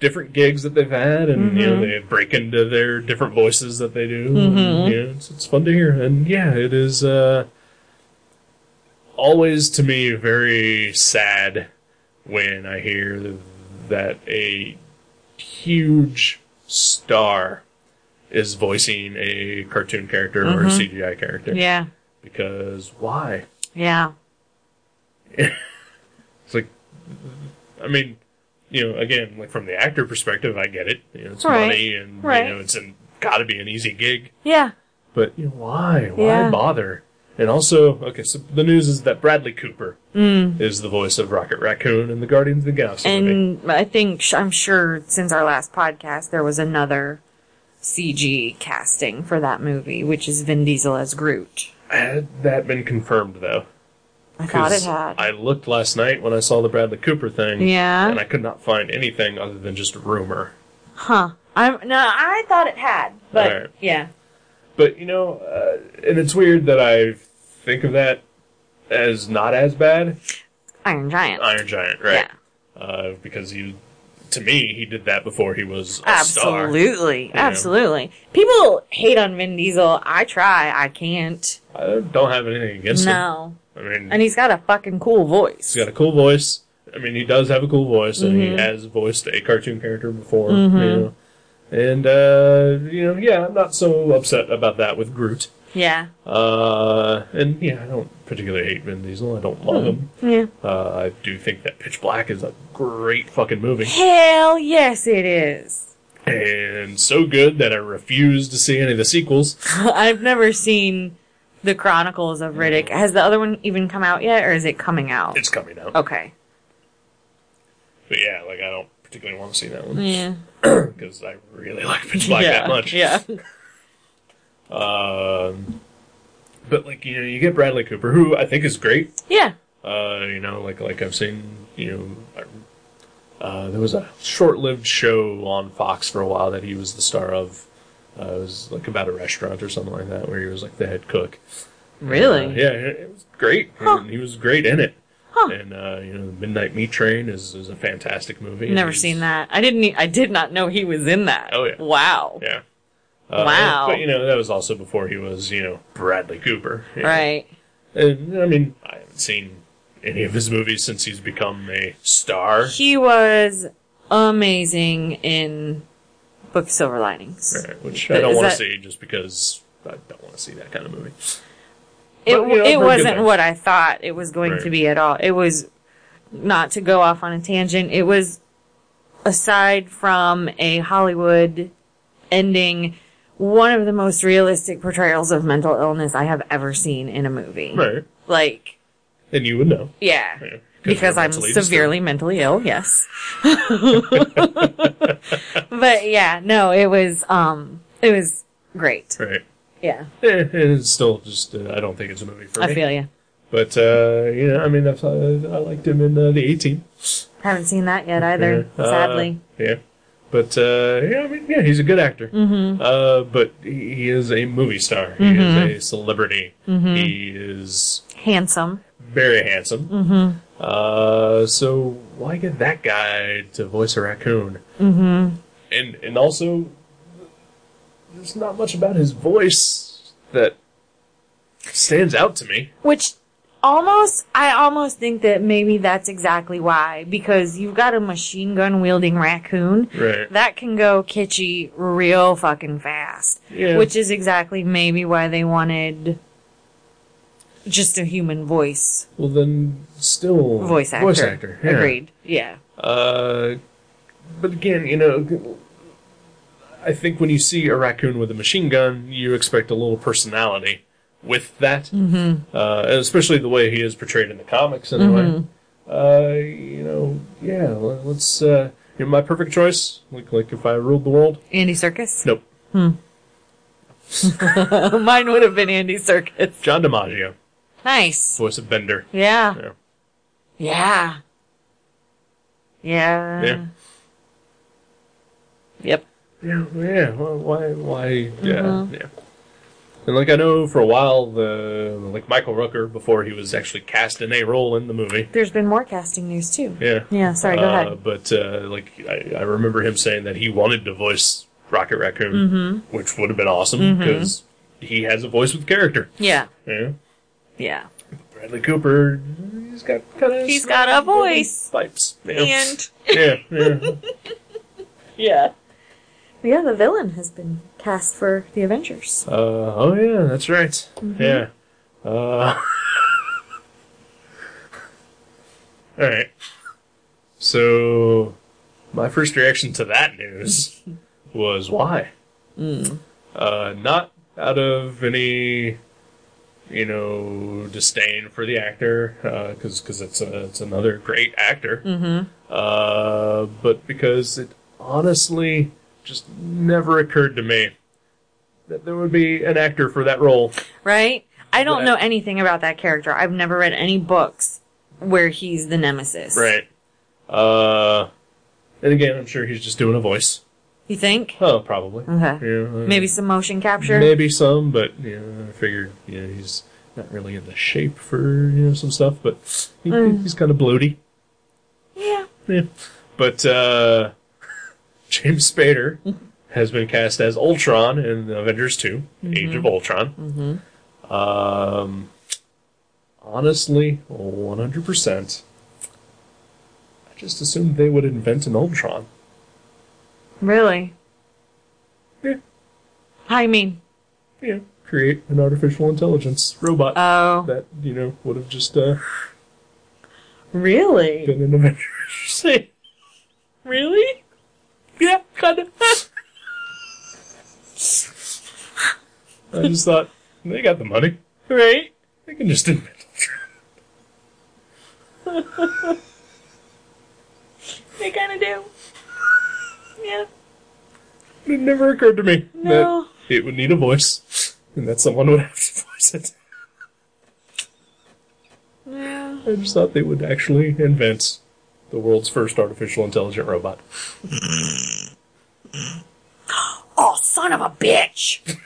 different gigs that they've had and, you know, mm-hmm. they break into their different voices that they do. And, mm-hmm. you know, it's, it's fun to hear. And, yeah, it is, uh, always to me very sad when I hear that a huge star is voicing a cartoon character or a mm-hmm. CGI character. yeah. Because why? Yeah. It's like, I mean, you know, again, like from the actor perspective, I get it. You know, it's Right. money and, Right. you know, it's got to be an easy gig. Yeah. But, you know, why? Why Yeah. bother? And also, okay, so the news is that Bradley Cooper Mm. is the voice of Rocket Raccoon in the Guardians of the Galaxy movie. And I think I'm sure since our last podcast there was another CG casting for that movie, which is Vin Diesel as Groot. Had that been confirmed, though? I thought it had. I looked last night when I saw the Bradley Cooper thing. Yeah? And I could not find anything other than just a rumor. huh. I'm no, I thought it had, but yeah. But, you know, uh, and it's weird that I think of that as not as bad. Iron Giant. Iron Giant, right? Yeah. Uh, because he, to me, he did that before he was a star. Absolutely. Absolutely. People hate on Vin Diesel. I try. I can't. I don't have anything against him. No. I mean, And he's got a fucking cool voice. he's got a cool voice. I mean, he does have a cool voice, and Mm-hmm. he has voiced a cartoon character before. You know? And, uh, you know, yeah, I'm not so upset about that with Groot. Yeah. Uh, and yeah, I don't particularly hate Vin Diesel. I don't love him. Yeah. Uh, I do think that Pitch Black is a great fucking movie. Hell yes, it is. And so good that I refuse to see any of the sequels. I've never seen the Chronicles of Riddick. Has the other one even come out yet, or is it coming out? It's coming out. Okay. But yeah, like, I don't particularly want to see that one. Yeah. Because I really like Pitch Black yeah. that much. Yeah. Um, but like you know, you get Bradley Cooper, who I think is great. Yeah. Uh, you know, like like I've seen, you know, uh, there was a short-lived show on Fox for a while that he was the star of. Uh, it was like about a restaurant or something like that, where he was like the head cook. Really? Uh, yeah, it it was great. Huh. And he was great in it. Huh. And uh, you know, Midnight Meat Train is, is a fantastic movie. Never seen that. I didn't. e- I did not know he was in that. Oh, yeah. Wow. Yeah. Uh, Wow. But you know, that was also before he was, you know, Bradley Cooper. you know. Right. And I mean, I haven't seen any of his movies since he's become a star. He was amazing in Book of Silver Linings. Right, which I don't want to see just because I don't want to see that kind of movie. It, But, you know, it I've heard good wasn't what I thought it was going Right. to be at all. It was not to go off on a tangent. It was aside from a Hollywood ending, one of the most realistic portrayals of mental illness I have ever seen in a movie. Right. Like, And you would know. yeah. Yeah, Because I'm severely mentally ill, yes. but yeah, no, it was, um, it was great. Right. Yeah. Eh, and it's still just, uh, I don't think it's a movie for me. I feel you. But, uh, yeah, I mean, uh, I liked him in uh, The A-Team. Haven't seen that yet either, Yeah, uh, sadly. yeah. But, uh, yeah, I mean, yeah, he's a good actor. Mm-hmm. Uh, but he he is a movie star. He is a celebrity. Mm-hmm. He is Handsome. Very handsome. Mm-hmm. Uh, so why get that guy to voice a raccoon? Mm-hmm. And and also, there's not much about his voice that stands out to me. Which almost, I almost think that maybe that's exactly why. Because you've got a machine gun wielding raccoon. Right. That can go kitschy real fucking fast. Yeah. Which is exactly maybe why they wanted just a human voice. Well, then still Voice actor. Voice actor. yeah. Agreed. Yeah. Uh, but again, you know, I think when you see a raccoon with a machine gun, you expect a little personality with that, mm-hmm. uh, and especially the way he is portrayed in the comics. Anyway, Mm-hmm. uh, you know, yeah, let's. Uh, you know, my perfect choice, like like if I ruled the world. Andy Serkis? Nope, Mine would have been Andy Serkis. John DiMaggio, Nice. voice of Bender. Yeah. Yeah. Yeah. Yeah. Yeah. Yep. Yeah, yeah. Well, why? Why? Yeah, Mm-hmm. yeah. And like I know for a while, the like Michael Rooker before he was actually cast in a role in the movie. There's been more casting news too. Yeah. Yeah, sorry, go Uh, ahead. But uh, like I, I remember him saying that he wanted to voice Rocket Raccoon, Mm-hmm. which would have been awesome because he has a voice with character. Yeah. Yeah. Yeah. Bradley Cooper, he's got kind of He's got a voice. pipes. Yeah. And yeah, yeah. yeah. Yeah, the villain has been cast for the Avengers. Uh, oh yeah, that's right. Mm-hmm. Yeah. Uh, all right. So, my first reaction to that news was why? Mm. Uh, not out of any, you know, disdain for the actor, because because it's a, it's another great actor. Mm-hmm. Uh, but because it honestly just never occurred to me that there would be an actor for that role. Right? I don't That- know anything about that character. I've never read any books where he's the nemesis. Right. Uh, and again, I'm sure he's just doing a voice. You think? Oh, probably. Okay. Yeah, uh, Maybe some motion capture? Maybe some, but you know, I figured you know, he's not really in the shape for you know some stuff, but he, Mm. he's kind of bloaty. Yeah. Yeah. But uh, James Spader has been cast as Ultron in Avengers 2, Age of Ultron. Um, honestly, 100%. I just assumed they would invent an Ultron. Really? Yeah. I mean, Yeah. Create an artificial intelligence robot oh. that, you know, would have just uh, Really? been an Avengers. Really? yeah, kind of. I just thought, they got the money. Right? They can just invent They kind of do. Yeah. It never occurred to me No. that it would need a voice, and that someone would have to voice it. Yeah. I just thought they would actually invent the world's first artificial intelligent robot. Oh, son of a bitch!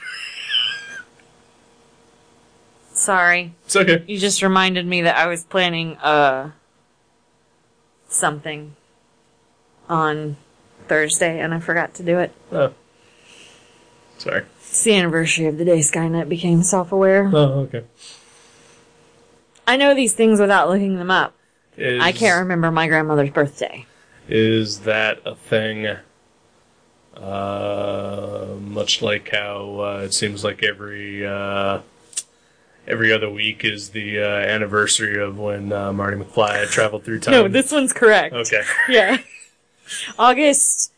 Sorry. It's okay. You just reminded me that I was planning, uh, something on Thursday and I forgot to do it. Oh. Sorry. It's the anniversary of the day Skynet became self-aware. Oh, okay. I know these things without looking them up. Is, I can't remember my grandmother's birthday. Is that a thing? Uh, much like how uh, it seems like every uh, every other week is the uh, anniversary of when uh, Marty McFly traveled through time. No, this one's correct. Okay. Yeah. August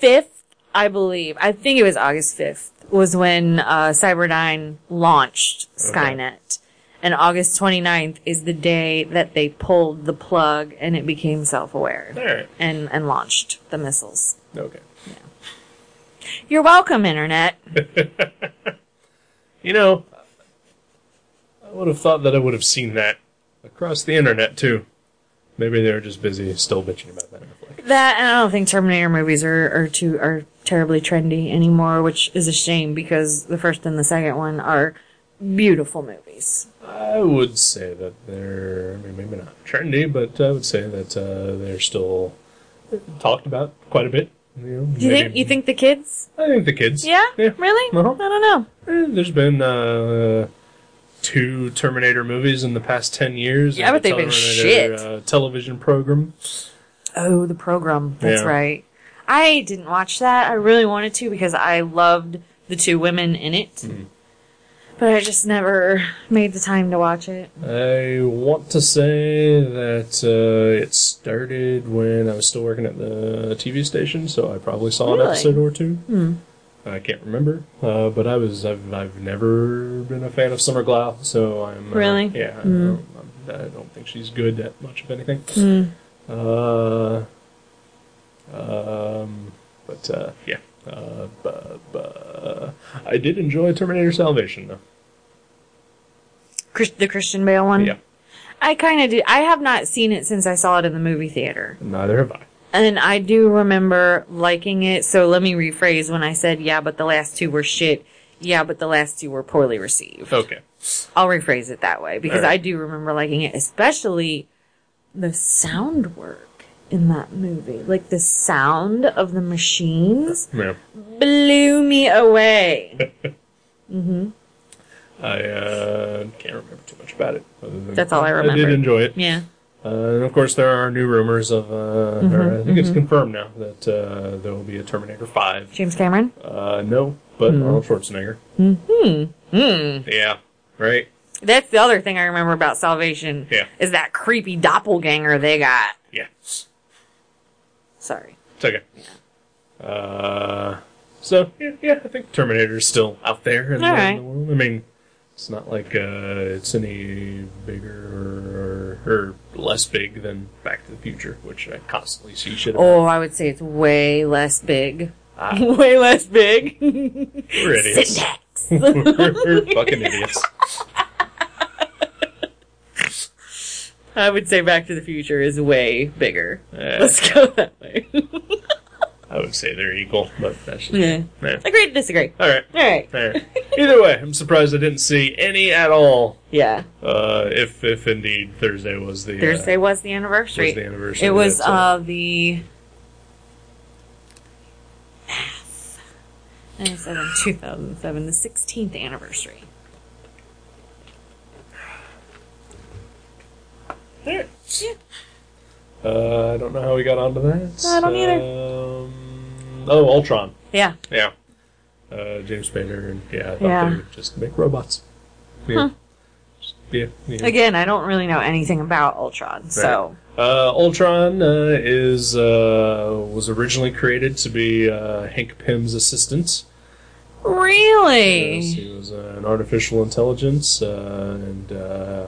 5th, I believe. I think it was August 5th was when uh, Cyberdyne launched Skynet. And August 29th is the day that they pulled the plug and it became self-aware right. and, and launched the missiles. Okay. You're welcome, Internet. You know, I would have thought that I would have seen that across the internet too. Maybe they were just busy still bitching about that. That and I don't think Terminator movies are, are too are terribly trendy anymore, which is a shame because the first and the second one are beautiful movies. I would say that they're, I mean, maybe not trendy, but I would say that uh, they're still talked about quite a bit. You know, Do you think you think the kids? I think the kids. Yeah, Yeah. really? Uh-huh. I don't know. Eh, There's been uh, two Terminator movies in the past ten years. Yeah, but they've been shit. Uh, television program. Oh, the program. That's Yeah. right. I didn't watch that. I really wanted to because I loved the two women in it. Mm-hmm. But I just never made the time to watch it. I want to say that uh, it started when I was still working at the TV station, so I probably saw an episode or two. Hmm. I can't remember, uh, but I was I've, I've never been a fan of Summer Glau, so I'm uh, Really? yeah. I, Hmm. don't, I don't think she's good at much of anything. Uh, um, but uh, yeah, uh, bu- bu- I did enjoy Terminator Salvation though. Chris- the Christian Bale one? Yeah, I kind of did. I have not seen it since I saw it in the movie theater. neither have I. And I do remember liking it, so let me rephrase when I said, yeah, but the last two were shit. Yeah, but the last two were poorly received. Okay. I'll rephrase it that way because Alright. I do remember liking it, especially the sound work in that movie. Like the sound of the machines Yeah. blew me away. I uh, can't remember too much about it. That's all I remember. I did enjoy it. Yeah. Uh, and of course, there are new rumors of, uh, Mm-hmm, or I think it's confirmed now that uh, there will be a Terminator 5. James Cameron? Uh, no, but Arnold Schwarzenegger. Hmm. Yeah, right? That's the other thing I remember about Salvation. Yeah. Is that creepy doppelganger they got. Yeah. Sorry. It's okay. Yeah. Uh, so, yeah, yeah, I think Terminator's still out there in, the, in the world. I mean, it's not like uh, it's any bigger or, or less big than Back to the Future, which I constantly see shit about. Oh, I would say it's way less big. Ah. way less big. We're idiots. Syntax. We're fucking idiots. I would say Back to the Future is way bigger. Eh, Let's go that way. I would say they're equal, but that's just. yeah. Yeah. Agree to disagree. All right. All right. All right. Either way, I'm surprised I didn't see any at all. Yeah. Uh, if if indeed Thursday was the uh, Thursday was the anniversary. was the anniversary. It was uh the 97, 2007, the 16th anniversary. Alright. Uh, I don't know how we got onto that. I don't either. Um, oh, Ultron. Yeah. Yeah. Uh, James Spader, and yeah, I thought Yeah. they would just make robots. Yeah. Just- yeah, yeah. Again, I don't really know anything about Ultron, so Uh, Ultron uh, is uh, was originally created to be uh, Hank Pym's assistant. really, Yes, he was uh, an artificial intelligence, uh, and uh,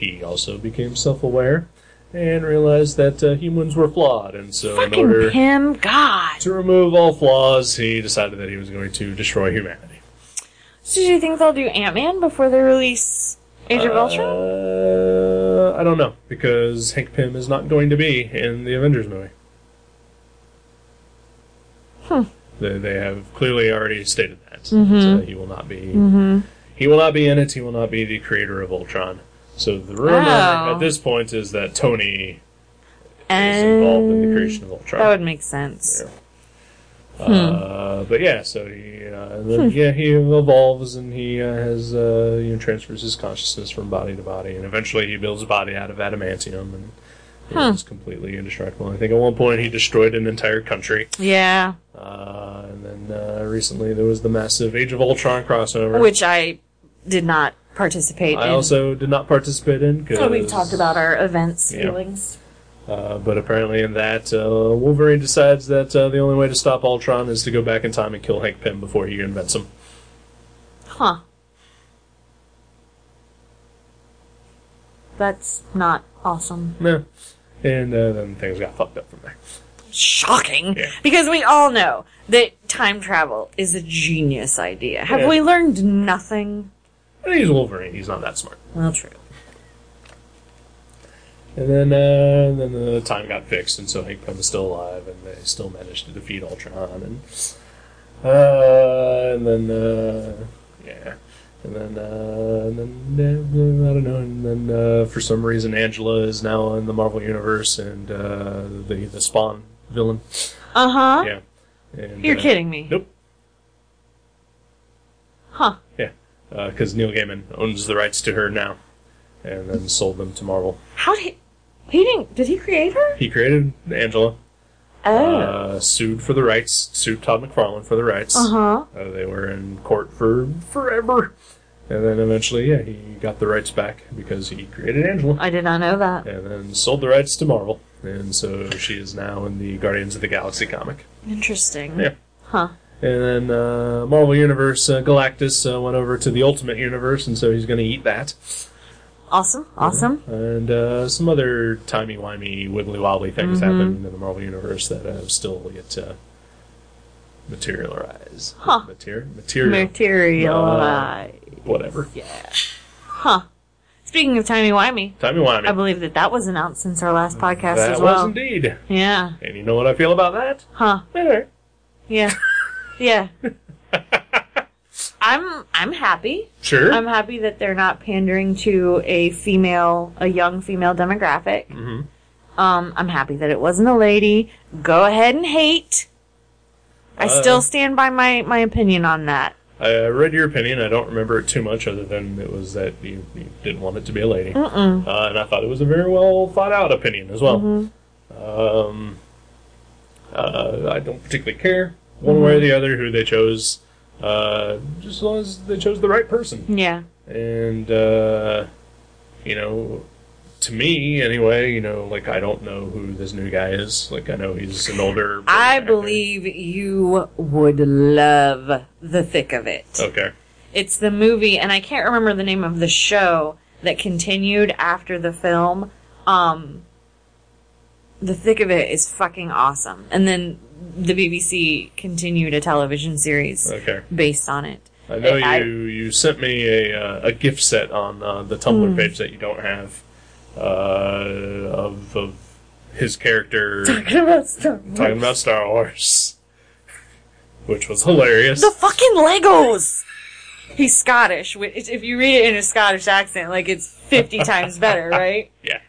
he also became self-aware and realized that uh, humans were flawed, and so in order him, God. to remove all flaws, he decided that he was going to destroy humanity. So do you think they'll do Ant Man before they release Age of Ultron? Uh, I don't know because Hank Pym is not going to be in the Avengers movie. Hmm. They, they have clearly already stated that, Mm-hmm. uh, he will not be. He will not be in it. He will not be the creator of Ultron. So the rumor Oh. at this point is that Tony is involved in the creation of Ultron. That would make sense. Uh, but yeah, so he uh, and then, yeah, he evolves and he uh, has uh, you know transfers his consciousness from body to body, and eventually he builds a body out of adamantium and is completely indestructible. I think at one point he destroyed an entire country, Yeah. uh, and then uh, recently there was the massive Age of Ultron crossover, Which I did not participate I in. also did not participate in. Cause, so we've talked about our events Yeah. feelings. Uh, but apparently, in that, uh, Wolverine decides that uh, the only way to stop Ultron is to go back in time and kill Hank Pym before he invents him. Huh. That's not awesome. Yeah. And uh, then things got fucked up from there. Shocking. Yeah. Because we all know that time travel is a genius idea. Have Yeah. we learned nothing? But he's Wolverine. He's not that smart. Well, true. And then, uh, then the time got fixed, and so Hank Pym is still alive, and they still managed to defeat Ultron. And uh, and then, uh, yeah. And then, uh, and then uh, I don't know. And then, uh, for some reason, Angela is now in the Marvel universe, and uh, the the Spawn villain. Uh huh. Yeah. And, You're uh, kidding me. Nope. Huh. Yeah. Because Neil Gaiman owns the rights to her now, and then sold them to Marvel. How did he? He didn't. Did he create her? He created Angela, Oh. uh, sued for the rights, sued Todd McFarlane for the rights. Uh huh. Uh, they were in court for forever. And then eventually, yeah, he got the rights back because he created Angela. I did not know that. And then sold the rights to Marvel. And so she is now in the Guardians of the Galaxy comic. Interesting. Yeah. Huh. And then uh, Marvel Universe, uh, Galactus uh, went over to the Ultimate Universe, and so he's going to eat that. Awesome. Awesome. And uh, some other timey-wimey, wibbly-wobbly things happen in the Marvel Universe that have still yet to materialize. Huh. Mater- material. Materialize. whatever. yeah. Huh. Speaking of timey wimey, Timey-wimey. I believe that that was announced since our last podcast that as well. was indeed. Yeah. And you know what I feel about that? Huh. Eh. Yeah. Yeah. I'm I'm happy. Sure. I'm happy that they're not pandering to a female, a young female demographic. Mhm. Um, I'm happy that it wasn't a lady. Go ahead and hate. I Uh, still stand by my, my opinion on that. I read your opinion. I don't remember it too much, other than it was that you, you didn't want it to be a lady, uh, and I thought it was a very well thought out opinion as well. Mm-hmm. Um, uh, I don't particularly care one way or the other who they chose, uh, just as long as they chose the right person. Yeah. And uh, you know, to me anyway, you know, like I don't know who this new guy is. Like I know he's an older. I actor. believe you would love the thick of it. Okay. It's the movie, and I can't remember the name of the show that continued after the film. Um, the thick of it is fucking awesome. And then the BBC continued a television series Okay. based on it. I know I- you you sent me a uh, a GIF set on uh, the Tumblr page that you don't have uh, of of his character Talking about Star Wars. talking about Star Wars, which was hilarious. The fucking Legos! He's Scottish. If you read it in a Scottish accent, like it's 50 times better, right? yeah.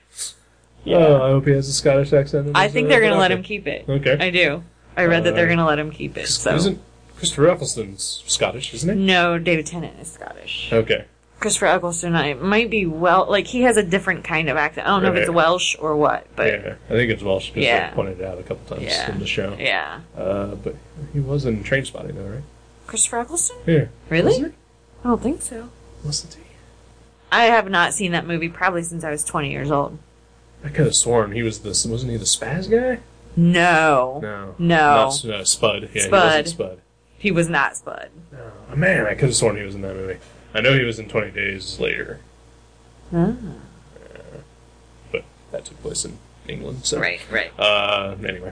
Oh, I hope he has a Scottish accent. I think uh, they're gonna let him keep it. Okay. I do. I read that they're Uh, gonna let him keep it. So Isn't Christopher Eccleston's Scottish, isn't he? no, David Tennant is Scottish. Okay. Christopher Eccleston I, might be well, like he has a different kind of accent. I don't know if it's Right. Welsh or what, but yeah, I think it's Welsh because Yeah. they pointed it out a couple times Yeah. in the show. yeah. Uh, but he was in Trainspotting, though, right? Christopher Eccleston? Yeah. Really? Wasn't I don't think so. he? Wasn't he? I have not seen that movie probably since I was 20 years old. I could have sworn he was the wasn't he the Spaz guy? No. No, No. not, uh, Spud. Yeah, he Spud. wasn't Spud. He was not Spud. Oh, man, I could have sworn he was in that movie. I know he was in Twenty Days Later, Ah. but that took place in England. So. Right, right. Uh, anyway.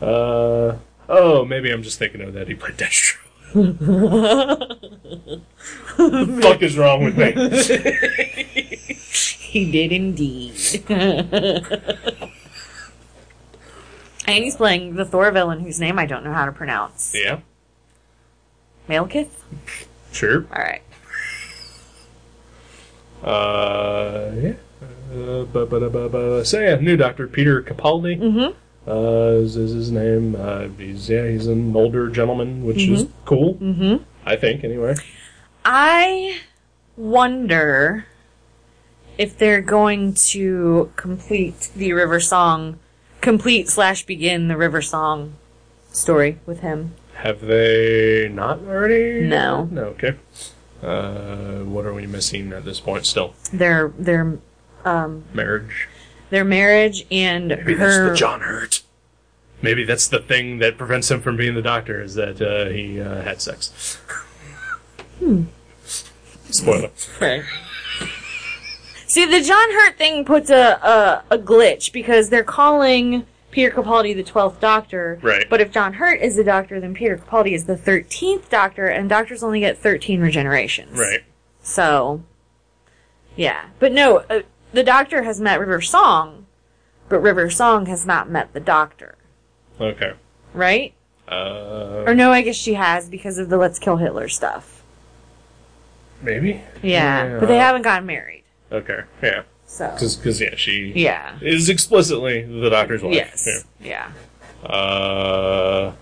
Uh, oh, maybe I'm just thinking of that. He played Deathstroke. the fuck is wrong with me? He did indeed. and he's playing the Thor villain whose name I don't know how to pronounce. yeah, Malekith? sure. Alright. Uh, yeah. Uh, but, but, but, but, so yeah, new doctor, Peter Capaldi, Mm-hmm. uh, is, is his name. Uh, he's, yeah, he's an older gentleman, which is cool. Mm-hmm. I think anyway. I wonder if they're going to complete the River Song, complete slash begin the River Song story with him. Have they not already? No. No. Okay. Uh, what are we missing at this point? Still Their their um marriage. their marriage and Maybe her. that's the John Hurt. Maybe that's the thing that prevents him from being the doctor is that uh, he uh, had sex. Hmm. Spoiler. Right. See, the John Hurt thing puts a, a a glitch because they're calling Peter Capaldi the twelfth Doctor. Right. But if John Hurt is the Doctor, then Peter Capaldi is the thirteenth Doctor, and Doctors only get thirteen regenerations. Right. So, yeah. But no, uh, the Doctor has met River Song, but River Song has not met the Doctor, Okay. right? Uh, Or no, I guess she has because of the Let's Kill Hitler stuff. maybe. Yeah, but they haven't gotten married. Okay. Yeah. So, Because yeah, she yeah. is explicitly the doctor's wife. Yes. Yeah. Yeah. Uh,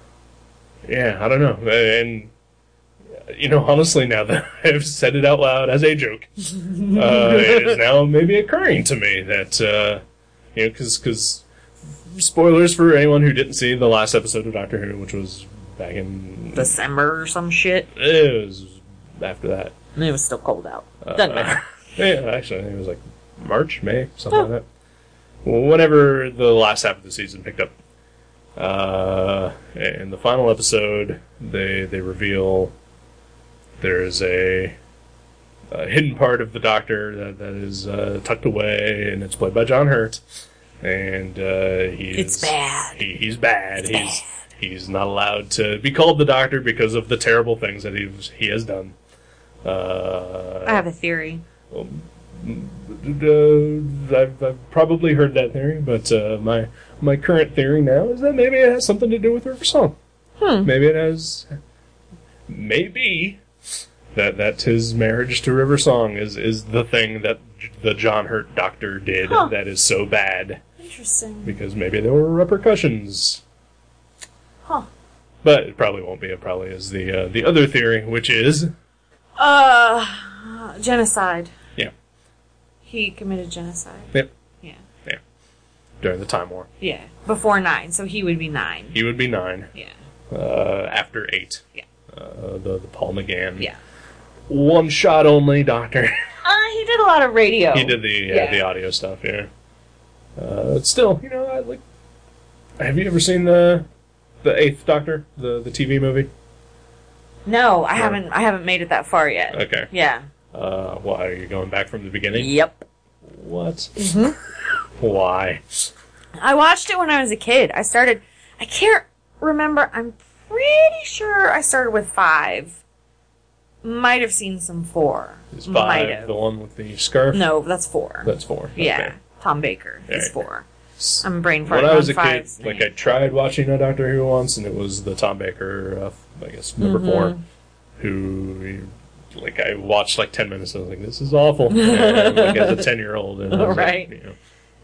yeah. I don't know. And you know, honestly, now that I've said it out loud as a joke, uh, it is now maybe occurring to me that uh, you know, because because spoilers for anyone who didn't see the last episode of Doctor Who, which was back in December or some shit. it was after that. And it was still cold out. Doesn't matter. Yeah, actually, I think it was like March, May, something like that. Well, whenever the last half of the season picked up, uh, in the final episode, they they reveal there's a, a hidden part of the Doctor that, that is uh, tucked away, and it's played by John Hurt, and uh, he's It's bad. He, he's bad. he's he's not allowed to be called the Doctor because of the terrible things that he's he has done. Uh, I have a theory. I've, I've probably heard that theory, but uh, my my current theory now is that maybe it has something to do with River Song. Hmm. Maybe it has. Maybe that that his marriage to River Song is is the thing that J- the John Hurt Doctor did Huh. that is so bad Interesting. because maybe there were repercussions. Huh. But it probably won't be. It probably is the uh, the other theory, which is Uh, genocide. Yeah. He committed genocide. Yep. Yeah. Yeah. during the Time War. Yeah. Before nine, so he would be nine. He would be nine. Yeah. uh, after eight. Yeah. Uh, the the Paul McGann. Yeah. One shot only doctor. Uh, he did a lot of radio. he did the yeah, Yeah. the audio stuff. Yeah. Uh, still, you know, I like. Have you ever seen the the Eighth Doctor, the the TV movie? No, I No. haven't. I haven't made it that far yet. Okay. Yeah. Uh, why are you going back from the beginning? Yep. What? Mhm. Why? I watched it when I was a kid. I started. I can't remember. I'm pretty sure I started with five. Might have seen some four. Is Might five have. the one with the scarf? No, that's four. That's four. yeah. Okay. Tom Baker is four. I'm brain farting. When I was on a kid, five's like I tried watching a Doctor Who once, and it was the Tom Baker, uh, I guess number Mm-hmm. four, who, like, I watched like ten minutes. and I was like, "This is awful." And, like as a ten year old, and I was Right. like, you know,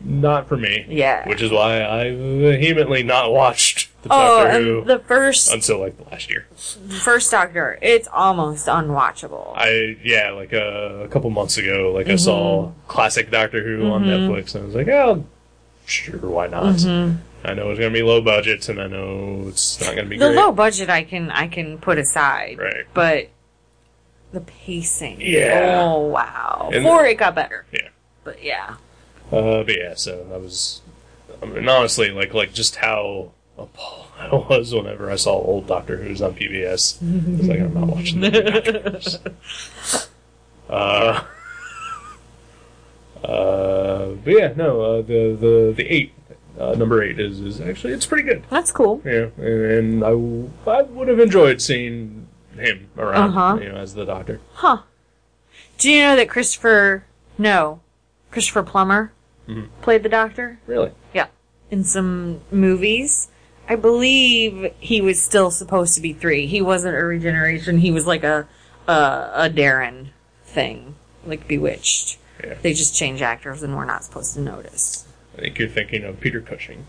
not for me. Yeah. Which is why I vehemently not watched the Oh, Doctor Who the first until like the last year. first Doctor, it's almost unwatchable. I yeah, like uh, a couple months ago, like I saw Mm-hmm. classic Doctor Who on Netflix, and I was like, "Oh, sure, why not?" Mm-hmm. I know it's gonna be low budget, and I know it's not gonna be the great. low budget I can I can put aside, Right. but the pacing, Yeah. oh wow, And before it got better, Yeah. but yeah, Uh, but yeah, so I was, I mean, honestly, like, like just how appalled I was whenever I saw old Doctor Who's on PBS. I was like, I'm not watching the Doctor Who's. Uh, uh, but yeah, no, uh, the, the, the eight, uh, number eight is, is actually, it's pretty good. that's cool. Yeah, and, and I, w- I would have enjoyed seeing him around, Uh-huh. you know, as the Doctor. Huh? Do you know that Christopher? No, Christopher Plummer Mhm. played the Doctor. Really? Yeah, in some movies. I believe he was still supposed to be three. He wasn't a regeneration. He was like a a, a Darren thing, like Bewitched. Yeah. They just change actors, and we're not supposed to notice. I think you're thinking of Peter Cushing.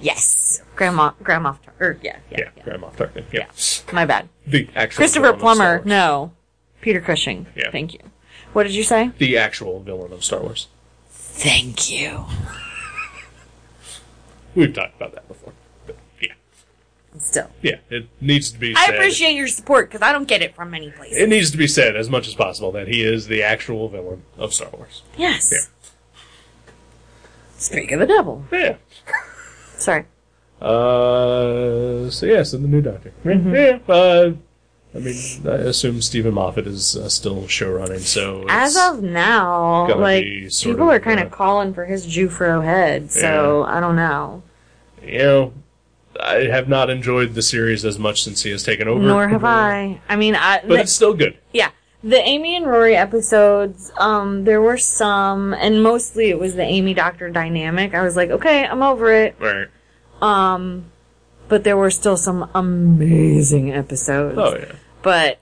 Yes, Grandma, Grandma, or yeah, yeah, Yeah, yeah. Grand Moff Tarkin. Yeah. My bad. The actual Christopher villain of Star Plummer. No. Peter Cushing. Yeah. Thank you. What did you say? The actual villain of Star Wars. Thank you. We've talked about that before. But yeah. Still. Yeah. It needs to be I said. appreciate your support because I don't get it from many places. It needs to be said as much as possible that he is the actual villain of Star Wars. yes. Yeah. Speak of the devil. Yeah. Sorry. Uh, so yeah, so the new Doctor. Mm-hmm. Yeah. Uh, I mean, I assume Steven Moffat is uh, still show running. So As it's- of now, gotta like be sort people of, are kind of uh, calling for his Jufro head, so I don't know. you know, I have not enjoyed the series as much since he has taken over. Nor have I. I mean, I But the- it's still good. yeah, the Amy and Rory episodes. Um, there were some, and mostly it was the Amy Doctor dynamic. I was like, okay, I'm over it. Right. Um, but there were still some amazing episodes. Oh yeah. but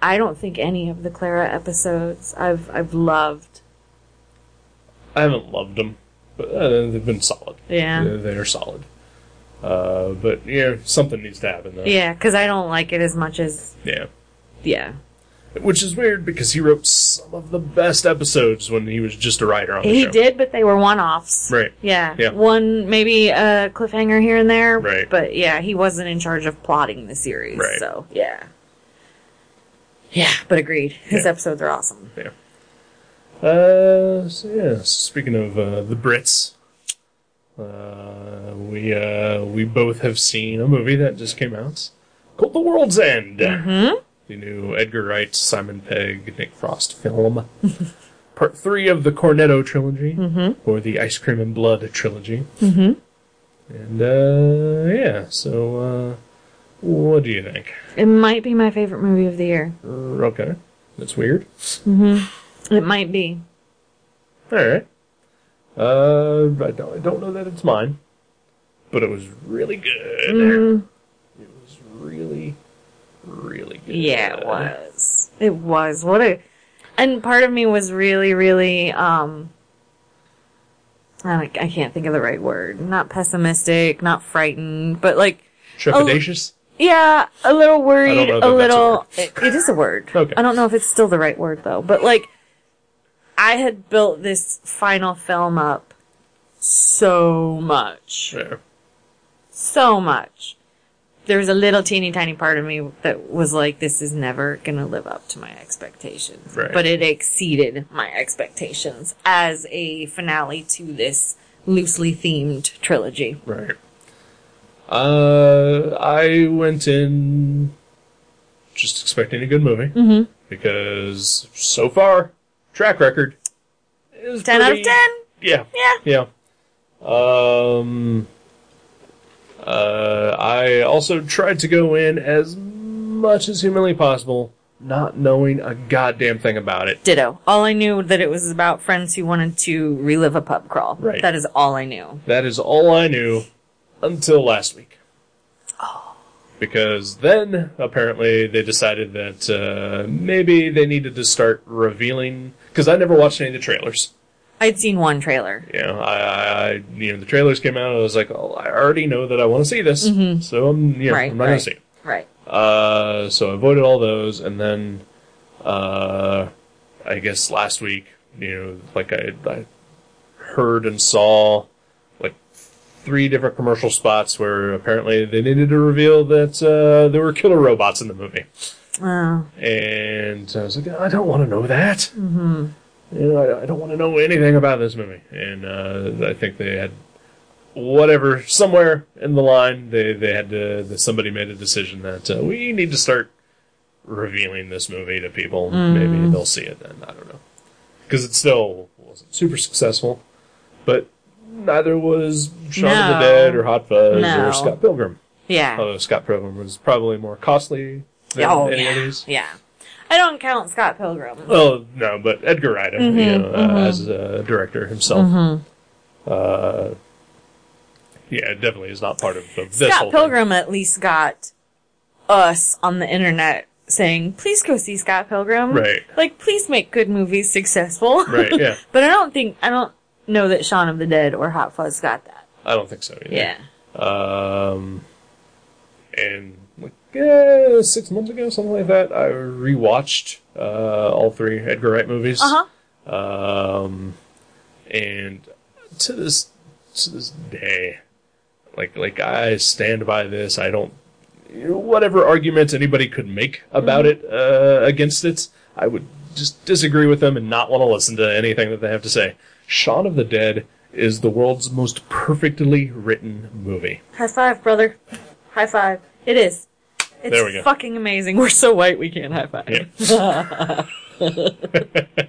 I don't think any of the Clara episodes I've I've loved. I haven't loved them, but uh, they've been solid. Yeah. They're, they're solid. Uh, but yeah, something needs to happen though. Yeah, because I don't like it as much as Yeah. Yeah. Which is weird because he wrote some of the best episodes when he was just a writer on the show. He show. did, but they were one-offs. Right. Yeah. Yeah. One maybe a cliffhanger here and there. Right. But yeah, he wasn't in charge of plotting the series. Right. So yeah. Yeah, but agreed. His Yeah. episodes are awesome. Yeah. Uh, so yeah. Speaking of uh, the Brits, uh, we uh, we both have seen a movie that just came out called The World's End. Mm-hmm. The new Edgar Wright, Simon Pegg, Nick Frost film. Part three of the Cornetto trilogy, mm-hmm. or the Ice Cream and Blood trilogy. Mm-hmm. And uh, yeah, so uh, what do you think? It might be my favorite movie of the year. Uh, Okay, that's weird. It might be. All right. Uh, I don't, I don't know that it's mine, but it was really good. Mm, It was really, really good. Yeah, it was. It was. What a and part of me was really, really um I, I can't think of the right word. Not pessimistic, not frightened, but like Trepidatious. yeah, a little worried, know a that that's a little it, it is a word. Okay. I don't know if it's still the right word though, but like I had built this final film up so much Yeah. so much. There was a little teeny tiny part of me that was like, this is never gonna live up to my expectations. Right. But it exceeded my expectations as a finale to this loosely themed trilogy. Right. Uh, I went in just expecting a good movie Mm-hmm. because so far, track record is 10 out of 10? Yeah. Yeah. Yeah. Um. Uh, I also tried to go in as much as humanly possible, not knowing a goddamn thing about it. Ditto. All I knew that it was about friends who wanted to relive a pub crawl. Right. That is all I knew. That is all I knew until last week. Oh. Because then, apparently, they decided that uh, maybe they needed to start revealing. Because I never watched any of the trailers. I'd seen one trailer. You know, I, I, you know, the trailers came out, and I was like, oh, I already know that I want to see this, so I'm, you know, Right, I'm not gonna see it. Right. Uh, so I avoided all those, and then, uh, I guess last week, you know, like I, I heard and saw like three different commercial spots where apparently they needed to reveal that uh, there were killer robots in the movie, Oh. and I was like, I don't want to know that. Mm-hmm. You know, I, I don't want to know anything about this movie, and uh, I think they had whatever somewhere in the line they they had to somebody made a decision that uh, we need to start revealing this movie to people. Maybe they'll see it then. I don't know. Because it still wasn't super successful. But neither was Shaun of the Dead or Hot Fuzz No. or Scott Pilgrim. Yeah. although Scott Pilgrim was probably more costly than oh, any yeah. of these. Yeah. I don't count Scott Pilgrim. well no but Edgar Wright Mm-hmm, you know, uh, as a director himself uh, yeah it definitely is not part of, of this whole Scott thing. Pilgrim at least got us on the internet saying, please go see Scott Pilgrim. Right. Like, please make good movies successful. Right, yeah. but I don't think, I don't know that Shaun of the Dead or Hot Fuzz got that. I don't think so either. Yeah. Um, and uh, six months ago, something like that, I rewatched uh, all three Edgar Wright movies. Uh huh. Um, and to this to this day, like like I stand by this. I don't you know, whatever arguments anybody could make about it uh, against it, I would just disagree with them and not want to listen to anything that they have to say. Shaun of the Dead is the world's most perfectly written movie. High five, brother. High five. It is. It's There we go. fucking amazing. We're so white we can't high five. Yeah.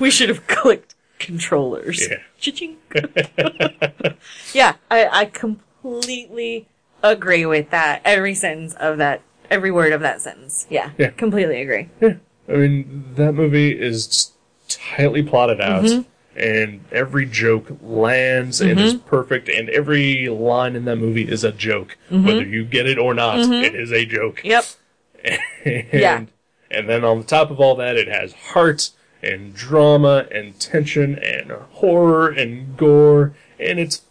We should have clicked controllers. Yeah. Cha-ching. yeah, I, I completely agree with that. Every sentence of that, every word of that sentence. Yeah, Yeah. completely agree. Yeah. I mean, that movie is tightly plotted out, Mm-hmm. And every joke lands and is perfect, and every line in that movie is a joke. Mm-hmm. Whether you get it or not, it is a joke. Yep. and, Yeah. And then on the top of all that, it has heart and drama and tension and horror and gore, and it's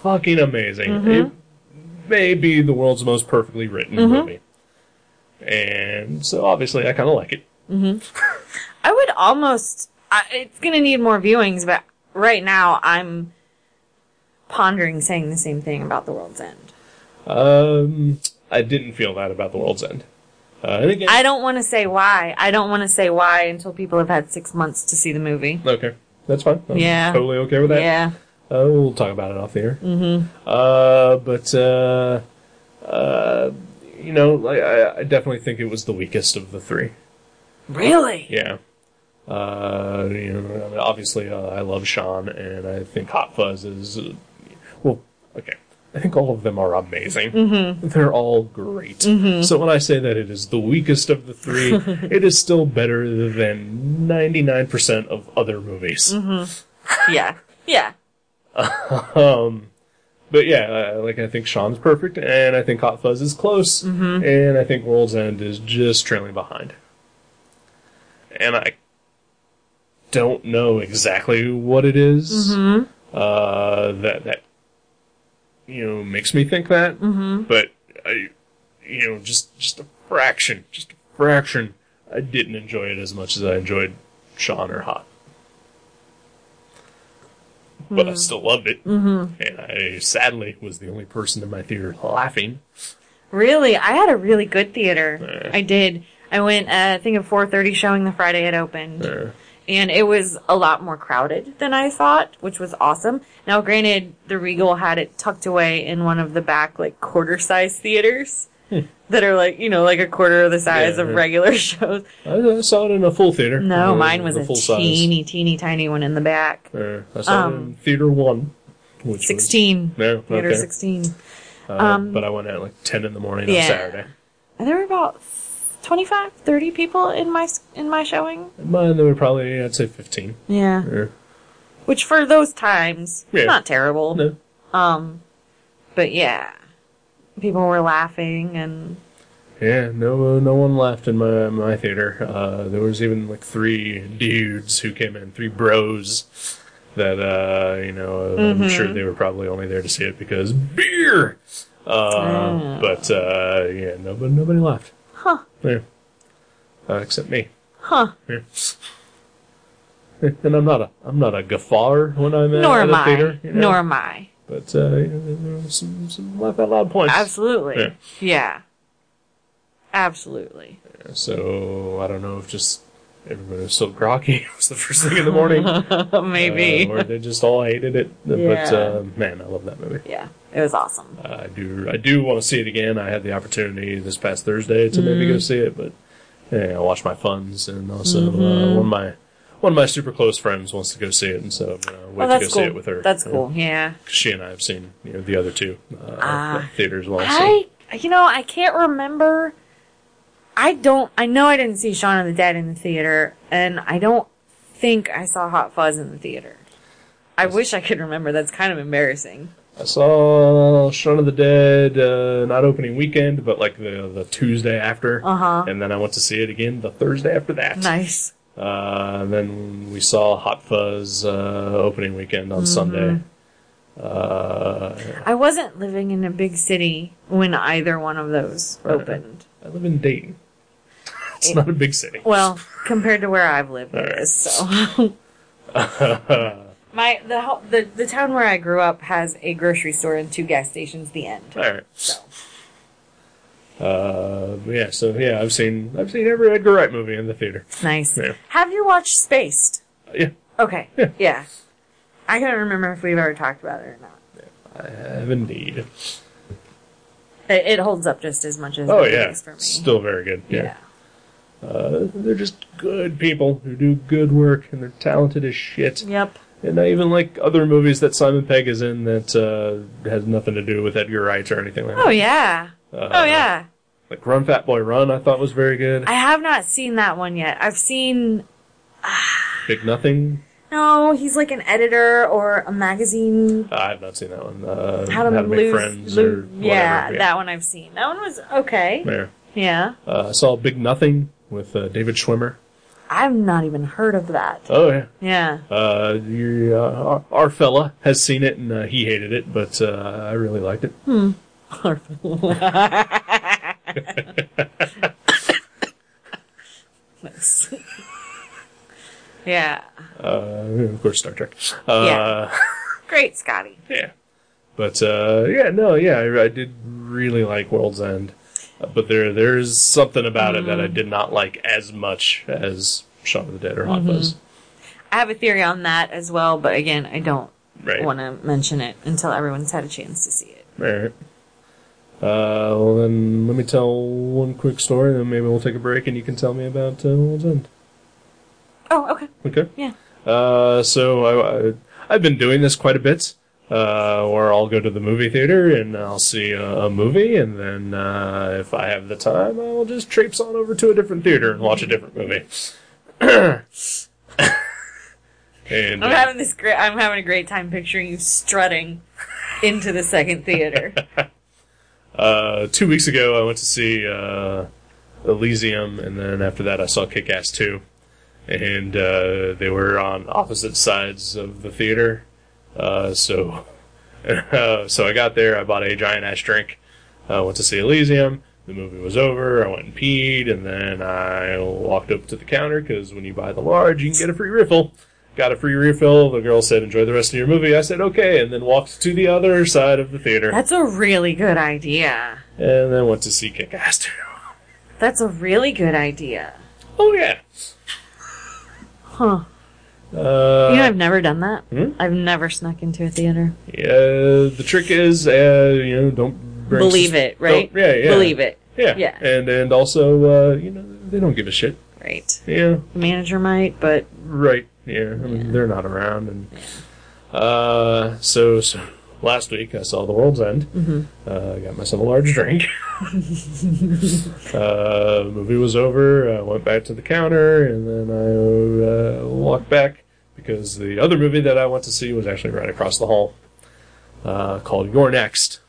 fucking amazing. Mm-hmm. It may be the world's most perfectly written movie. And so obviously I kind of like it. I would almost. I, it's gonna need more viewings, but right now I'm pondering saying the same thing about The World's End. Um, I didn't feel that about The World's End. Uh, and again, I don't want to say why. I don't want to say why until people have had six months to see the movie. okay, that's fine. I'm Yeah. totally okay with that. Yeah. Uh, we'll talk about it off the air. Mm-hmm. Uh, but uh, uh, you know, like, I, I definitely think it was the weakest of the three. Really? Yeah. Uh, you know, I mean, obviously, uh, I love Shaun, and I think Hot Fuzz is, uh, well, okay. I think all of them are amazing. Mm-hmm. They're all great. So when I say that it is the weakest of the three, it is still better than 99% of other movies. Yeah. Yeah. Um, but yeah, like I think Shaun's perfect, and I think Hot Fuzz is close, and I think World's End is just trailing behind. And I don't know exactly what it is, uh, that that you know makes me think that, but I, you know, just just a fraction, just a fraction. I didn't enjoy it as much as I enjoyed Shaun or Hot but I still loved it. Mm-hmm. And I sadly was the only person in my theater laughing. Really? I had a really good theater. I did. I went, uh, I think at 4.30 showing the Friday it opened. Uh, And it was a lot more crowded than I thought, which was awesome. Now, granted, the Regal had it tucked away in one of the back, like, quarter-size theaters. That are like, you know, like a quarter of the size Yeah, of yeah. regular shows. I, I saw it in a full theater. No, Uh, mine was a full size. teeny, teeny, tiny one in the back. Uh, I saw it in theater one, which was 16. No, Theater okay. 16. Uh, Um, but I went at like ten in the morning yeah. on Saturday. And there were about 25, 30 people in my, in my showing. Mine there were probably I'd say fifteen. Yeah. Which for those times, Yeah. not terrible. No. Um, but yeah, people were laughing and Yeah, no, no one laughed in my my theater. Uh, there was even like three dudes who came in, three bros. That uh, you know, Mm-hmm. I'm sure they were probably only there to see it because beer. Uh, Ah. But uh, yeah, nobody nobody laughed. Huh. Yeah, uh, except me. huh. Yeah. And I'm not a I'm not a guffawer when I'm at, Nor at am a I. theater. you know? Nor am I. But uh, you know, there were some some laugh out loud points. Absolutely. Yeah. Yeah. Absolutely. So I don't know if just everybody was so groggy. It was the first thing in the morning. Maybe. Uh, or they just all hated it. But Yeah. uh, man, I love that movie. yeah. It was awesome. Uh, I do. I do want to see it again. I had the opportunity this past Thursday to maybe Mm-hmm. go see it, but yeah, I watched my funds, and also Mm-hmm. uh, one of my one of my super close friends wants to go see it, and so I'm gonna wait Well, to go that's see it with her. That's Uh, cool. Yeah. she and I have seen you know the other two uh, at theaters well. so- I, you know, I can't remember. I don't, I know I didn't see Shaun of the Dead in the theater, and I don't think I saw Hot Fuzz in the theater. I wish I could remember. That's kind of embarrassing. I saw Shaun of the Dead uh, not opening weekend, but like the the Tuesday after, Uh-huh. and then I went to see it again the Thursday after that. Nice. Uh, and then we saw Hot Fuzz uh, opening weekend on Mm-hmm. Sunday, Uh, I wasn't living in a big city when either one of those opened. I live in Dayton. It's not a big city. Well, compared to where I've lived, it is. So my the, the the town where I grew up has a grocery store and two gas stations. The end. All right. So Uh, yeah. So yeah, I've seen I've seen every Edgar Wright movie in the theater. nice. Yeah. Have you watched Spaced? Yeah, Okay. Yeah. Yeah. I can't remember if we've ever talked about it or not. I have indeed. It, it holds up just as much as Oh yeah, for me. still very good. yeah. Yeah. Uh, they're just good people who do good work and they're talented as shit. Yep. And I even like other movies that Simon Pegg is in that uh, has nothing to do with Edgar Wright or anything like that. Oh yeah. Uh, oh yeah. Like Run Fat Boy Run, I thought was very good. I have not seen that one yet. I've seen Big Nothing, no, he's like an editor or a magazine. I have not seen that one. Uh, How to, Make lose, Friends lo- or whatever. yeah, that one I've seen. That one was okay. There. Yeah, Uh, I saw Big Nothing with uh, David Schwimmer. I've not even heard of that. Oh yeah. Yeah. Uh, you, uh, our, our fella has seen it and uh, he hated it, but uh, I really liked it. Hmm. Our fella. yeah. Uh, of course, Star Trek. Uh, Yeah. Great, Scotty. yeah. But uh, yeah, no, yeah, I, I did really like World's End, but there there's something about it that I did not like as much as Shaun of the Dead or Hot Fuzz. I have a theory on that as well, but again, I don't Right. want to mention it until everyone's had a chance to see it. Right. Uh, well then, let me tell one quick story, then maybe we'll take a break and you can tell me about uh, World's End. Oh, okay. Okay. Yeah. Uh, so I, I, I've been doing this quite a bit, uh, where I'll go to the movie theater and I'll see a, a movie, and then uh, if I have the time, I will just traipse on over to a different theater and watch a different movie. and I'm uh, having this great. I'm having a great time picturing you strutting into the second theater. uh, two weeks ago, I went to see uh, Elysium, and then after that, I saw Kick Ass 2. And uh, they were on opposite sides of the theater. Uh, so, uh, so I got there, I bought a giant ass drink, uh, went to see Elysium. The movie was over, I went and peed, and then I walked up to the counter because when you buy the large, you can get a free refill. Got a free refill. The girl said, "Enjoy the rest of your movie." I said, "Okay," and then walked to the other side of the theater, That's a really good idea. and then went to see Kick Ass 2. That's a really good idea. Oh yeah. Huh. Uh, You know, I've never done that. Hmm? I've never snuck into a theater. yeah. The trick is, uh, you know, don't Believe sus- it, right? yeah, yeah. Believe it. Yeah. Yeah. And and also, uh, you know, they don't give a shit. Right. Yeah. The manager might, but Right. Yeah. I mean, they're not around, and uh, so so last week I saw The World's End. Mm-hmm. Uh, got myself a large drink. uh, movie was over. I went back to the counter, and then I uh, walked back because the other movie that I went to see was actually right across the hall, uh, called You're Next.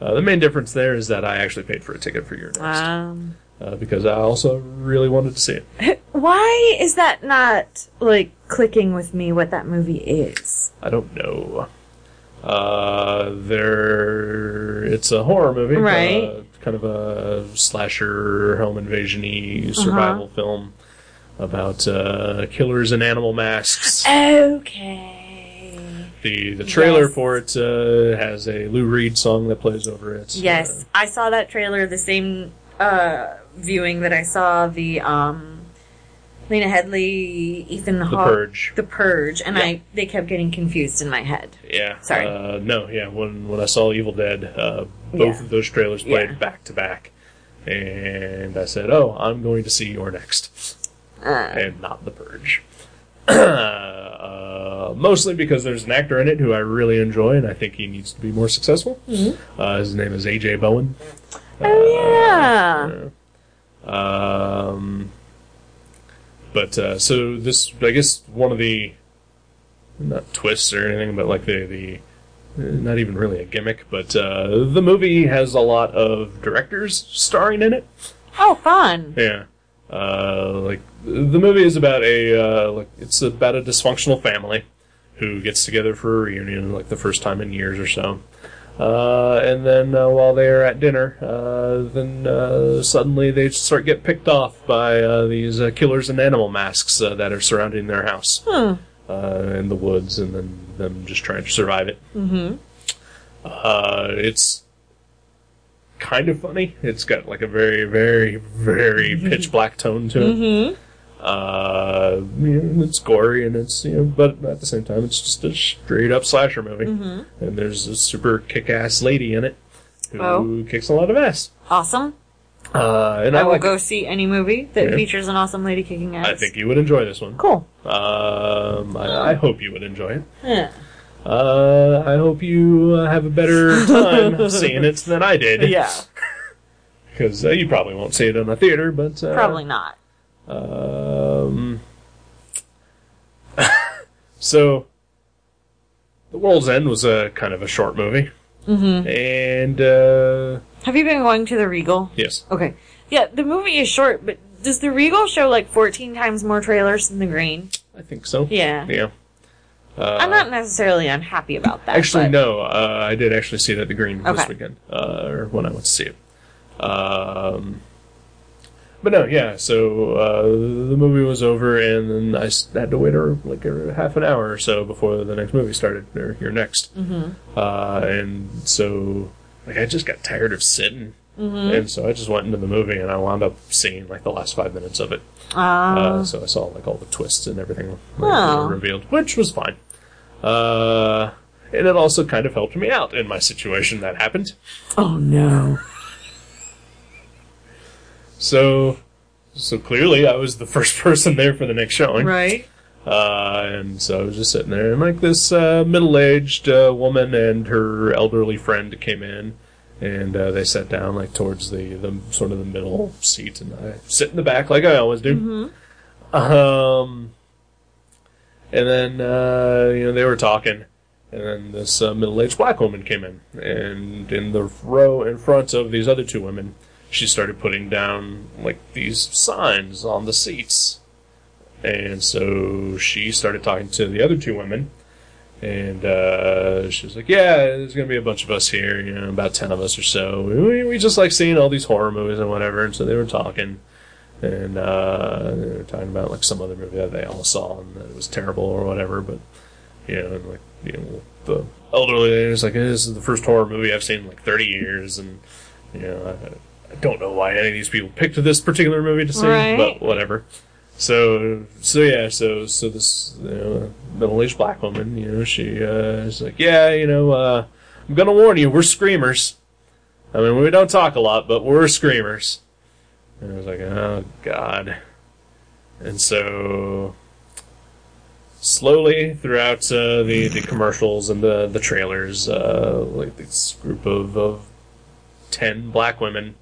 Uh, the main difference there is that I actually paid for a ticket for You're Next um, uh, because I also really wanted to see it. why is that not like clicking with me? What that movie is? I don't know. Uh, there, it's a horror movie, Right. Uh, kind of a slasher, home invasion-y survival film about uh, killers in animal masks. Okay. the The trailer Yes. for it uh, has a Lou Reed song that plays over it. Yes, I saw that trailer the same uh, viewing that I saw the um, Lena Headey, Ethan The Purge. The Purge, and Yeah. I they kept getting confused in my head. Yeah. Sorry. Uh, no, yeah. When when I saw Evil Dead, uh, both Yeah. of those trailers played Yeah. back to back, and I said, "Oh, I'm going to see You're Next." Uh, and not The Purge. uh, mostly because there's an actor in it who I really enjoy, and I think he needs to be more successful. Uh, his name is AJ Bowen. oh yeah. Um, but uh, so this, I guess, one of the not twists or anything, but like the the uh, not even really a gimmick, but uh, the movie has a lot of directors starring in it. Oh, fun. Yeah. Uh, like the movie is about a uh, like it's about a dysfunctional family who gets together for a reunion, like the first time in years or so. Uh, and then uh, while they are at dinner, uh, then uh, suddenly they start get picked off by uh, these uh, killers in animal masks uh, that are surrounding their house Hmm. uh, in the woods, and then them just trying to survive it. Mm-hmm. Uh, it's kind of funny. It's got like a very, very, very pitch black tone to it. Mm-hmm. Uh, you know, it's gory and it's you know, but at the same time, it's just a straight up slasher movie. Mm-hmm. And there's a super kick ass lady in it who Oh. kicks a lot of ass. Awesome. Uh, and I, I will like go see any movie that Yeah. features an awesome lady kicking ass. I think you would enjoy this one. Cool. Um, I, I hope you would enjoy it. Yeah. Uh, I hope you uh, have a better time seeing it than I did. Yeah. Because uh, you probably won't see it in a theater, but uh, Probably not. Um, so, The World's End was a kind of a short movie, Mm-hmm. and uh, Have you been going to the Regal? yes, Okay. Yeah, the movie is short, but does the Regal show like 14 times more trailers than the Green? I think so. Yeah. Yeah. Uh, I'm not necessarily unhappy about that. Actually, but- no. Uh, I did actually see it at the Green this Okay. weekend, uh, or when I went to see it. Um, but no, yeah. So uh, the movie was over, and then I had to wait like a half an hour or so before the next movie started, or You're Next. Mm-hmm. Uh, and so, like, I just got tired of sitting, Mm-hmm. and so I just went into the movie, and I wound up seeing like the last five minutes of it. Uh, Uh, so I saw like all the twists and everything like, Oh. revealed, which was fine. Uh, and it also kind of helped me out in my situation that happened. oh no. So, so clearly I was the first person there for the next showing. Right? Uh, and so I was just sitting there, and like this uh, middle-aged uh, woman and her elderly friend came in, and uh, they sat down like towards the, the sort of the middle seat, and I sit in the back like I always do. Um, and then uh, you know they were talking, and then this uh, middle-aged black woman came in, and in the row in front of these other two women, she started putting down like these signs on the seats. And so she started talking to the other two women, and uh, she was like, "Yeah, there's gonna be a bunch of us here, you know, about ten of us or so. We, we just like seeing all these horror movies and whatever." And so they were talking, and uh, they were talking about like some other movie that they all saw and that it was terrible or whatever. But you know, and like you know, the elderly lady was like, "This is the first horror movie I've seen in like thirty years," and you know, I, I don't know why any of these people picked this particular movie to see, Right. but whatever. So, so yeah, so so this you know, middle-aged black woman, you know, she uh, is like, yeah, you know, uh, I'm gonna warn you, we're screamers. I mean, we don't talk a lot, but we're screamers. And I was like, oh god. And so, slowly throughout uh, the the commercials and the the trailers, uh, like this group of of ten black women,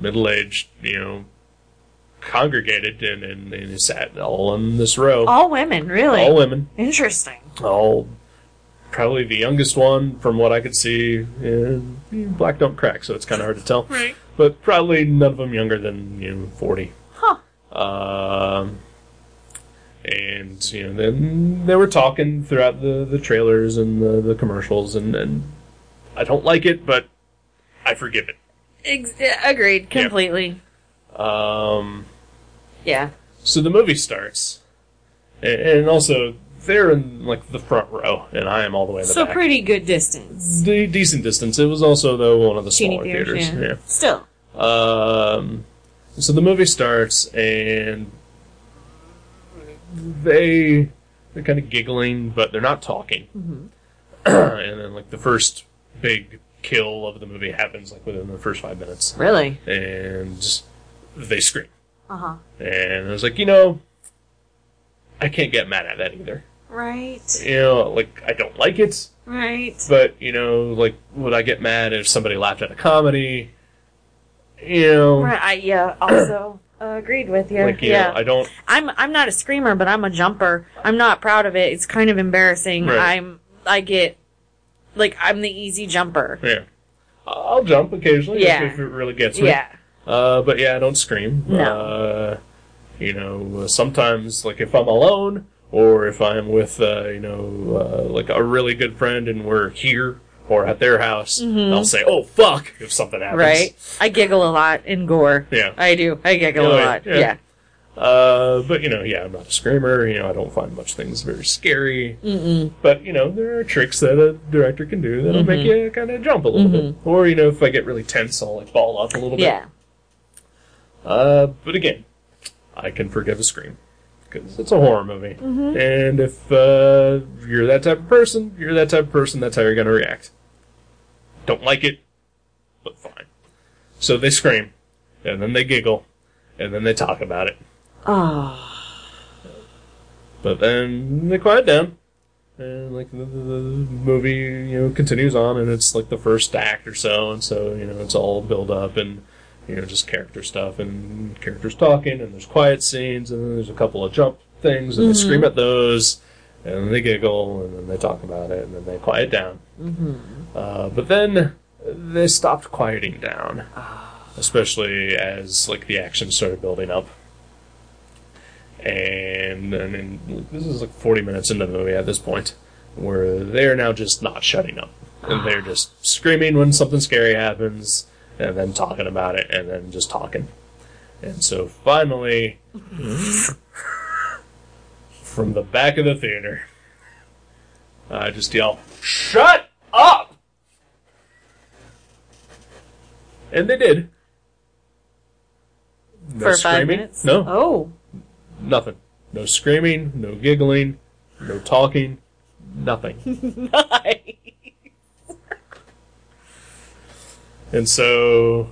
middle-aged, you know, congregated and, and, and sat all in this row. All women, really? All women. Interesting. All probably the youngest one from what I could see. And black don't crack, so it's kind of hard to tell. Right. But probably none of them younger than you know forty. Huh. Um, and you know, then they were talking throughout the, the trailers and the, the commercials, and, and I don't like it, but I forgive it. Ex- agreed. Completely. Um, Yeah. So the movie starts, and also they're in like the front row, and I am all the way in the back. So back. pretty good distance. De- decent distance. It was also though one of the Teeny smaller theaters, theaters. yeah. Still. Um, so the movie starts, and they they're kind of giggling, but they're not talking. Mm-hmm. and then like the first big kill of the movie happens like within the first five minutes, Really? and they scream. Uh huh. And I was like, you know, I can't get mad at that either. Right. You know, like I don't like it, Right. but you know, like would I get mad if somebody laughed at a comedy? You know, Right. I, yeah. Also uh, agreed with you. like you yeah. know, I don't. I'm I'm not a screamer, but I'm a jumper. I'm not proud of it. It's kind of embarrassing. Right. I'm I get like I'm the easy jumper. Yeah, I'll jump occasionally if- Yeah. if, it really gets me. Yeah. Uh, but yeah, I don't scream. No. Uh, you know, sometimes like if I'm alone or if I'm with uh, you know uh, like a really good friend and we're here or at their house, I'll say, "Oh fuck!" if something happens. Right. I giggle a lot in gore. Yeah. I do. I giggle Yeah, a lot. yeah. Yeah. Uh, but you know, yeah, I'm not a screamer. You know, I don't find much things very scary. Mm-mm. But you know, there are tricks that a director can do that'll make Mm-hmm. you kind of jump a little bit. Or you know, if I get really tense, I'll like ball up a little bit. Yeah. Uh, but again, I can forgive a scream because it's a horror movie. Mm-hmm. And if uh, you're that type of person, you're that type of person. That's how you're gonna react. Don't like it, but fine. So they scream, and then they giggle, and then they talk about it. Oh. But then they quiet down, and like the, the, the movie, you know, continues on, and it's like the first act or so, and so you know it's all build up and you know just character stuff and characters talking, and there's quiet scenes, and then there's a couple of jump things, and they scream mm-hmm. at those, and then they giggle, and then they talk about it, and then they quiet down. Mm-hmm. Uh, but then they stopped quieting down, ah. especially as like the action started building up. And and then this is like 40 minutes into the movie at this point where they're now just not shutting up. And they're ah. just screaming when something scary happens and then talking about it and then just talking and so finally from the back of the theater i just yell shut up and they did no For five screaming. minutes? no Oh. Nothing. No screaming, no giggling, no talking, nothing. Nice. And so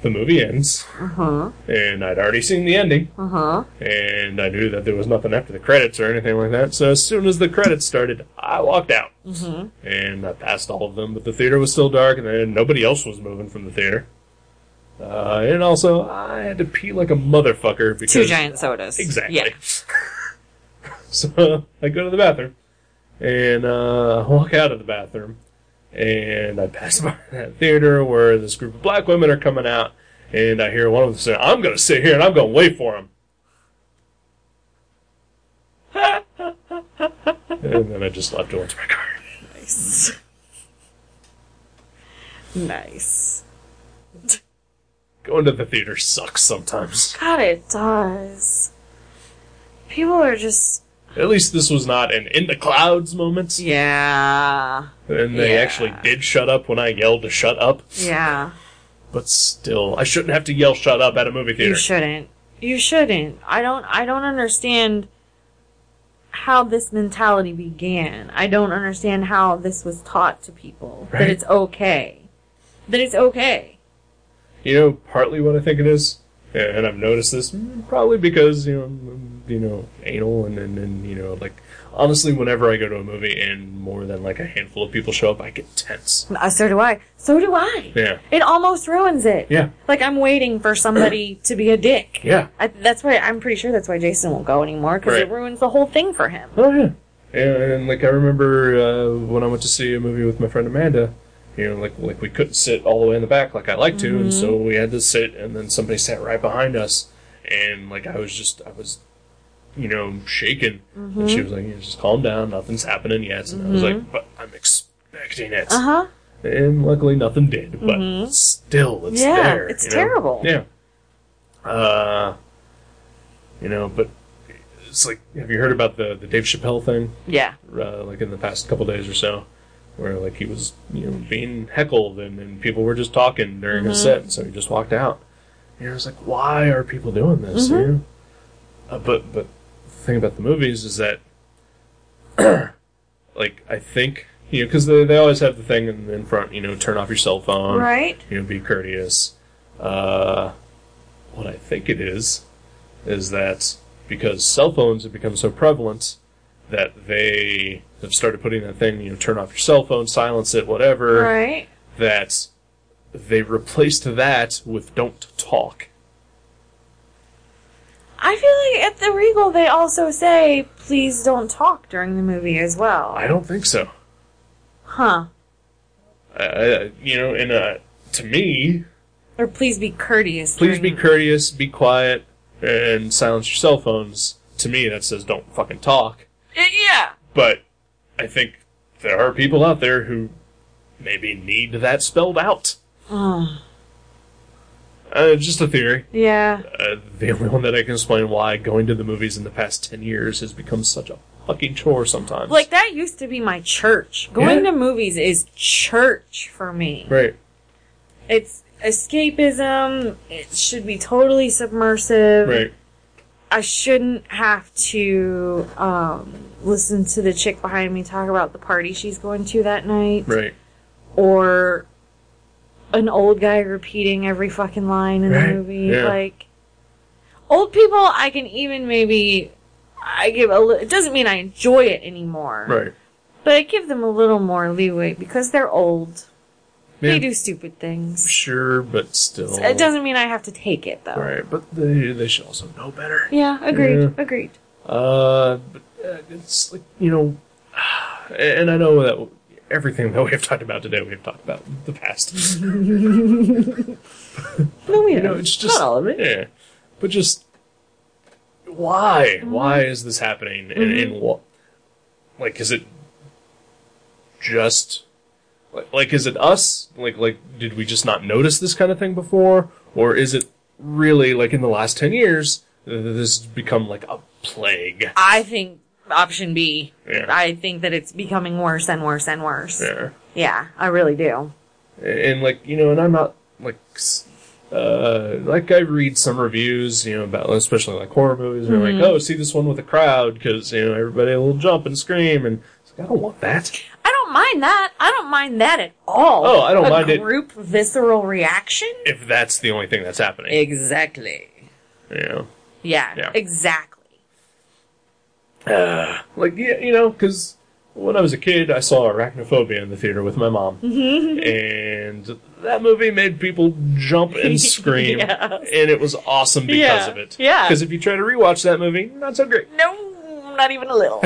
the movie ends, Uh-huh. and I'd already seen the ending, Uh-huh. and I knew that there was nothing after the credits or anything like that. So as soon as the credits started, I walked out. Mm-hmm. And I passed all of them, but the theater was still dark, and then nobody else was moving from the theater. Uh, and also, I had to pee like a motherfucker because Two giant sodas. Exactly. Yeah. so I go to the bathroom and uh, walk out of the bathroom, and I pass by that theater where this group of black women are coming out, and I hear one of them say, "I'm going to sit here and I'm going to wait for him." and then I just left went to my car. Nice. nice. Going to the theater sucks sometimes. God, it does. People are just. At least this was not an in the clouds moment, Yeah. and they Yeah. actually did shut up when I yelled to shut up. Yeah. But still, I shouldn't have to yell "shut up" at a movie theater. You shouldn't. You shouldn't. I don't. I don't understand how this mentality began. I don't understand how this was taught to people that it's okay. That it's okay. You know, partly what I think it is, and I've noticed this mm, probably because you know, you know, anal and, and and you know, like honestly, whenever I go to a movie and more than like a handful of people show up, I get tense. Uh, so do I. So do I. Yeah, It almost ruins it. yeah, Like I'm waiting for somebody to be a dick. yeah. I, that's why I'm pretty sure that's why Jason won't go anymore because it ruins the whole thing for him. Oh yeah. And, and like I remember uh, when I went to see a movie with my friend Amanda, you know, like like we couldn't sit all the way in the back like I like to, and so we had to sit, and then somebody sat right behind us, and like I was just I was, you know, shaking, and she was like, "You know, just calm down, nothing's happening yet," and I was like, "But I'm expecting it," Uh huh. and luckily nothing did, but still, it's Yeah, there. it's you know? terrible. Yeah. Uh, you know, but it's like, have you heard about the the Dave Chappelle thing? Yeah. uh, like in the past couple days or so, where like he was you know being heckled and, and people were just talking during a set, so he just walked out. And I was like, why are people doing this? You know? uh, but but the thing about the movies is that, like I think you know because they they always have the thing in, in front, you know, turn off your cell phone, Right. you know, be courteous. Uh, what I think it is, is that because cell phones have become so prevalent that they have started putting that thing, you know, turn off your cell phone, silence it, whatever, Right. that they replaced that with don't talk. I feel like at the Regal they also say, please don't talk during the movie as well. I don't think so. Huh. Uh, you know, and uh, to me, Or please be courteous. please be courteous, be quiet, and silence your cell phones. to me that says don't fucking talk. But I think there are people out there who maybe need that spelled out. Uh, just a theory. Yeah. Uh, the only one that I can explain why going to the movies in the past 10 years has become such a fucking chore sometimes. Like that used to be my church. Going Yeah. to movies is church for me. right. It's escapism. It should be totally submersive. Right. I shouldn't have to um, listen to the chick behind me talk about the party she's going to that night, Right. or an old guy repeating every fucking line in Right, the movie. yeah. Like old people, I can even maybe I give a. Li- it doesn't mean I enjoy it anymore, Right. but I give them a little more leeway because they're old. Yeah, They do stupid things. Sure, but still. It doesn't mean I have to take it though. Right, but they, they should also know better. Yeah, agreed. Yeah. Agreed. Uh, but uh, it's like, you know, and I know that everything that we have talked about today, we have talked about in the past. No, we You know, it's just not all of it. Yeah, but just why? Why is this happening? And, and what? Like, is it just like, like is it us? Like, like did we just not notice this kind of thing before, or is it really like in the last ten years uh, this has become like a plague? I think option B. Yeah. I think that it's becoming worse and worse and worse. Yeah. Yeah, I really do. and like you know, and I'm not like uh like I read some reviews, you know, about especially like horror movies, and they're like, oh, see this one with a crowd because you know everybody will jump and scream, and it's like, I don't want that. I don't mind that. I don't mind that at all. Oh, I don't A mind it. Group visceral reaction. If that's the only thing that's happening, Exactly. know, Yeah, Yeah. Exactly. Like yeah, you know, because when I was a kid, I saw Arachnophobia in the theater with my mom, and that movie made people jump and scream, Yes. and it was awesome because Yeah, of it. yeah. Because if you try to rewatch that movie, not so great. No, not even a little.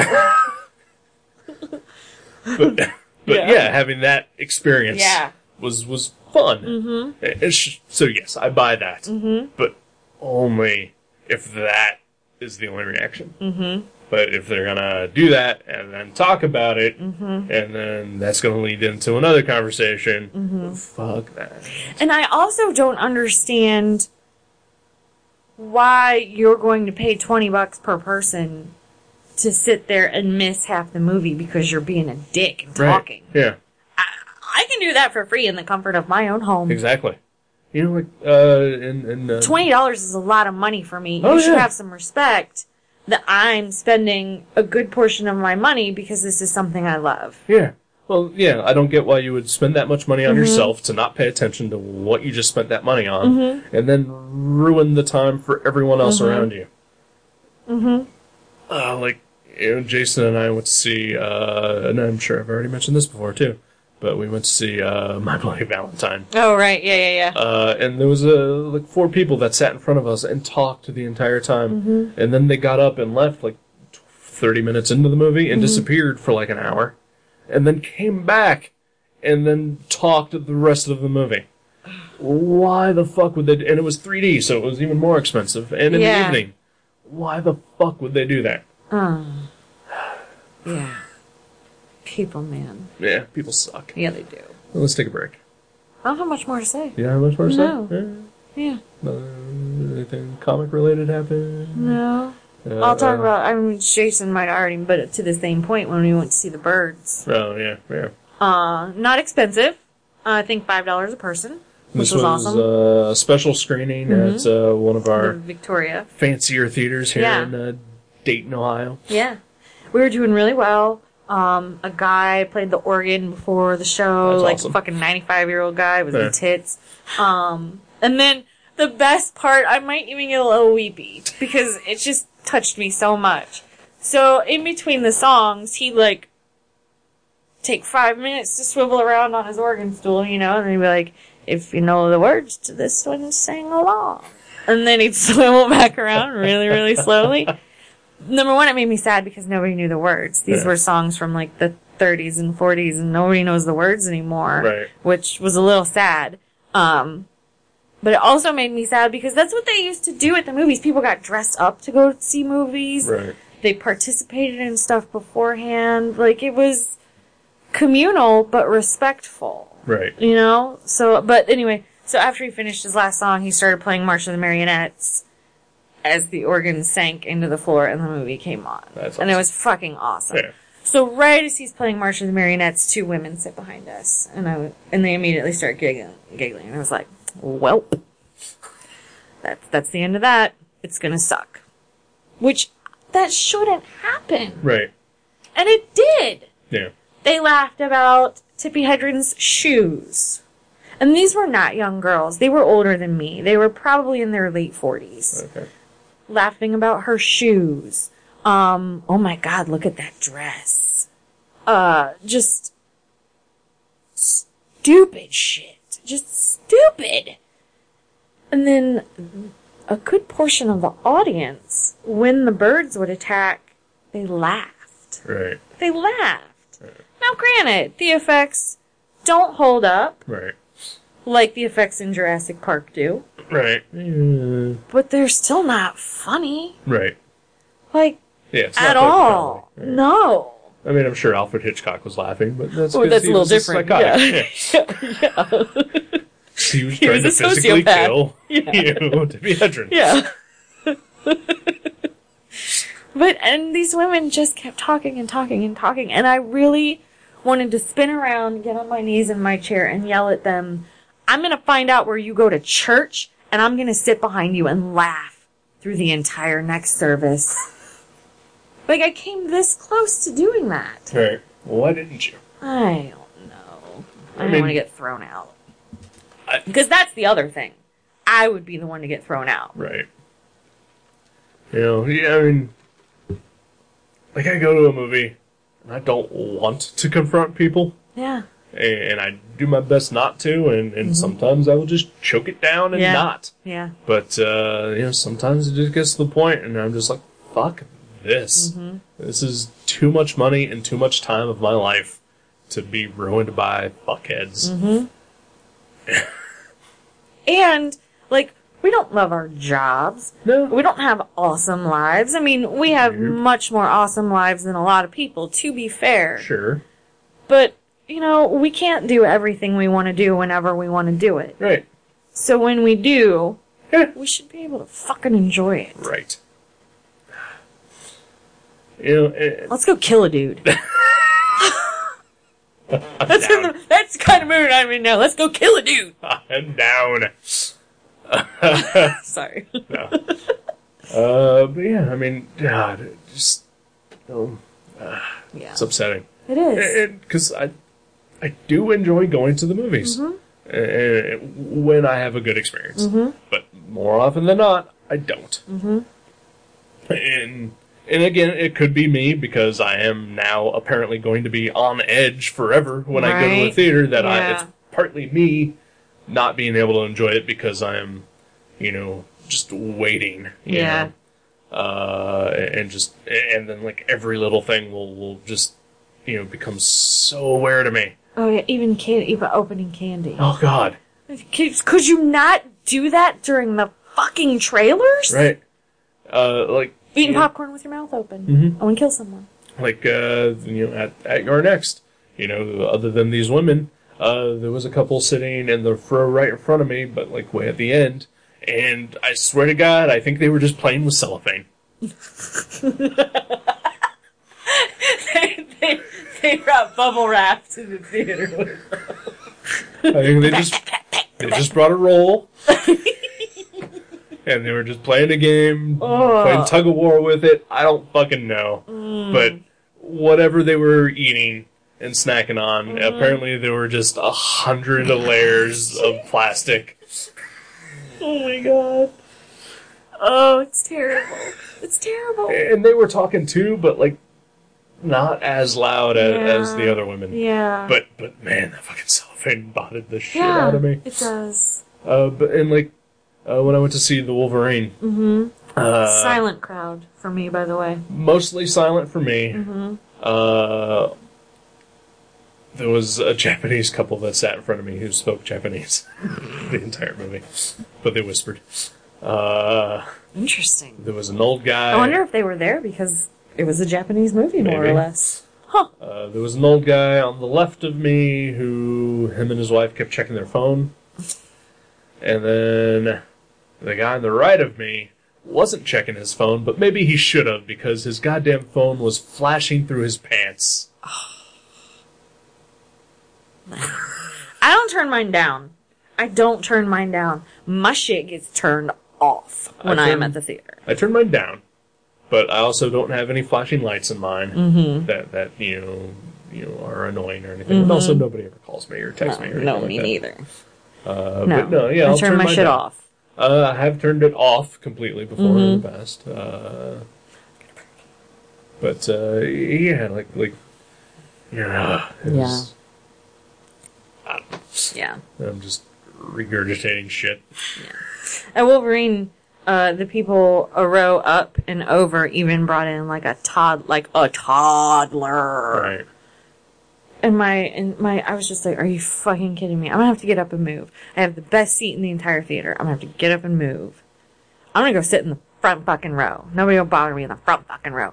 but but Yeah. yeah. having that experience Yeah. was was fun. Mm-hmm. so yes, I buy that, mm-hmm. but only if that is the only reaction. Mm-hmm. But if they're gonna do that and then talk about it, Mm-hmm. and then that's gonna lead into another conversation, Mm-hmm. fuck that. And I also don't understand why you're going to pay 20 bucks per person to sit there and miss half the movie because you're being a dick and talking. Yeah, I can do that for free in the comfort of my own home. exactly. You know, like uh, and and uh, $20 is a lot of money for me. Oh, you should yeah. have some respect that I'm spending a good portion of my money because this is something I love. Yeah. Well, yeah, I don't get why you would spend that much money on Mm-hmm. yourself to not pay attention to what you just spent that money on, and then ruin the time for everyone else Mm-hmm. around you. Mm-hmm. Uh, like, you know, Jason and I went to see, uh, and I'm sure I've already mentioned this before too, but we went to see uh, My Bloody Valentine, Oh, right. Yeah, yeah, yeah. uh, and there was uh, like four people that sat in front of us and talked the entire time, Mm-hmm. and then they got up and left like 30 minutes into the movie Mm-hmm. and disappeared for like an hour and then came back and then talked the rest of the movie. Why the fuck would they? And it was 3D, so it was even more expensive. And in Yeah. the evening, why the fuck would they do that? Yeah. People, man. Yeah, people suck. Yeah, they do. Well, let's take a break. I don't have much more to say. You have much more to say? No. Yeah. Yeah. Uh, anything comic related happen? No. Uh, I'll talk about. I mean, Jason might already, but to the same point when we went to see the birds. Oh yeah, yeah. Uh, not expensive. Uh, I think five dollars a person, This was, was awesome. uh, a special screening at uh, one of the our Victoria. fancier theaters here Yeah. in uh, Dayton, Ohio. Yeah, we were doing really well. Um, a guy played the organ before the show, That's like awesome. a fucking ninety-five year old guy with Yeah. the tits. Um, and then the best part, I might even get a little weepy because it just touched me so much. So in between the songs, he like take five minutes to swivel around on his organ stool, you know, and he'd be like, "If you know the words to this one, sing along." And then he'd swivel back around really, really slowly. Number one, it made me sad because nobody knew the words. These Yeah. were songs from like the 30s and 40s, and nobody knows the words anymore, Right. which was a little sad. Um, But it also made me sad because that's what they used to do at the movies. People got dressed up to go see movies. Right. They participated in stuff beforehand. Like it was communal but respectful. Right. You know? So, but anyway, so after he finished his last song, he started playing March of the Marionettes as the organ sank into the floor and the movie came on. That's And it awesome. was fucking awesome. Yeah. So right as he's playing March of the Marionettes, two women sit behind us, and I w- and they immediately start giggling, giggling, and I was like, "Welp, that's that's the end of that. It's gonna suck." Which that shouldn't happen, Right. and it did. Yeah. They laughed about Tippi Hedren's shoes, and these were not young girls; they were older than me. They were probably in their late forties Okay. Laughing about her shoes. Um, oh my god, look at that dress. Uh, just stupid shit. Just stupid. And then a good portion of the audience, when the birds would attack, they laughed. Right. They laughed. Now granted, the effects don't hold up Right. Like the effects in Jurassic Park do, Right. Yeah. but they're still not funny. Right. Like, Yeah. At not fucking all. No. I mean, I'm sure Alfred Hitchcock was laughing, but that's oh, Well, 'cause that's a little different. psychotic. Yeah. Yeah. He was He trying was to physically sociopath. kill Yeah. you to be Hedren. yeah. but, and these women just kept talking and talking and talking, and I really wanted to spin around, get on my knees in my chair, and yell at them, I'm gonna find out where you go to church, and I'm gonna sit behind you and laugh through the entire next service. Like, I came this close to doing that. Right. Well, why didn't you? I don't know. I, I don't mean- want to get thrown out. I- Because that's the other thing. I would be the one to get thrown out. Right. You know, yeah, I mean, like I go to a movie and I don't want to confront people, Yeah. And I do my best not to, and, and sometimes I will just choke it down and Mm-hmm. Yeah. not. Yeah. But uh, you know, sometimes it just gets to the point, and I'm just like, "Fuck this! Mm-hmm. This is too much money and too much time of my life to be ruined by fuckheads." Mm-hmm. And, like, we don't love our jobs. No, We don't have awesome lives. I mean, we have Nope. much more awesome lives than a lot of people, to be fair. sure, But, you know, we can't do everything we want to do whenever we want to do it. right, So when we do, we should be able to fucking enjoy it. right. You know, eh, Let's go kill a dude. That's in the, that's the kind of mood I'm in now. Let's go kill a dude. I'm down. Sorry. No. uh, but yeah, I mean, God, it just um, Yeah. it's upsetting. It is. because I I do enjoy going to the movies Mm-hmm. uh, when I have a good experience, but more often than not, I don't. Mm-hmm. And and again, it could be me because I am now apparently going to be on edge forever when I go to a theater. That I it's partly me not being able to enjoy it because I am, you know, just waiting. you Yeah. know, uh, and just and then like every little thing will will just you know become so aware to me. Oh yeah, even can even opening candy. Oh God, Could, you not do that during the fucking trailers? right? Uh, like Eating yeah, popcorn with your mouth open. Mhm. I want to kill someone. like uh, you know at at your next, you know, other than these women, uh, there was a couple sitting in the row right in front of me, but like way at the end. And I swear to God, I think they were just playing with cellophane. they, they, they brought bubble wrap to the theater. I think they just they just brought a roll, and they were just playing a game, playing tug of war with it. I don't fucking know, mm. but whatever they were eating and snacking on, mm-hmm. apparently there were just a hundred layers of plastic. oh my god. Oh, it's terrible. It's terrible. and they were talking too, but like not as loud as, as the other women. Yeah. But but man, that fucking cellophane bothered the shit yeah, out of me. it does. Uh, but and like uh, when I went to see the Wolverine, Mm-hmm. uh, Silent crowd for me, by the way. mostly silent for me. Mm-hmm. Uh, there was a Japanese couple that sat in front of me who spoke Japanese. the entire movie, but they whispered. Uh, Interesting. there was an old guy. I wonder if they were there because it was a Japanese movie, more Maybe. or less. Huh. Uh, there was an old guy on the left of me who him and his wife kept checking their phone. And then the guy on the right of me wasn't checking his phone, but maybe he should have because his goddamn phone was flashing through his pants. I don't turn mine down. I don't turn mine down. My shit gets turned off when I, am turn- at the theater. I turned mine down, but I also don't have any flashing lights in mine Mm-hmm. that that you know you know are annoying or anything. And also, nobody ever calls me or texts me or anything no, me neither. Uh, No, but no, yeah, I I'll turn, my mine shit down. off. Uh, I have turned it off completely before in Mm-hmm. the past. Uh, but uh, yeah, like like yeah, it was- I don't know. Yeah. I'm just regurgitating shit. At Wolverine, uh, the people a row up and over even brought in like a tod, like a toddler. Right. And my, and my, I was just like, are you fucking kidding me? I'm gonna have to get up and move. I have the best seat in the entire theater. I'm gonna have to get up and move. I'm gonna go sit in the front fucking row. Nobody will bother me in the front fucking row.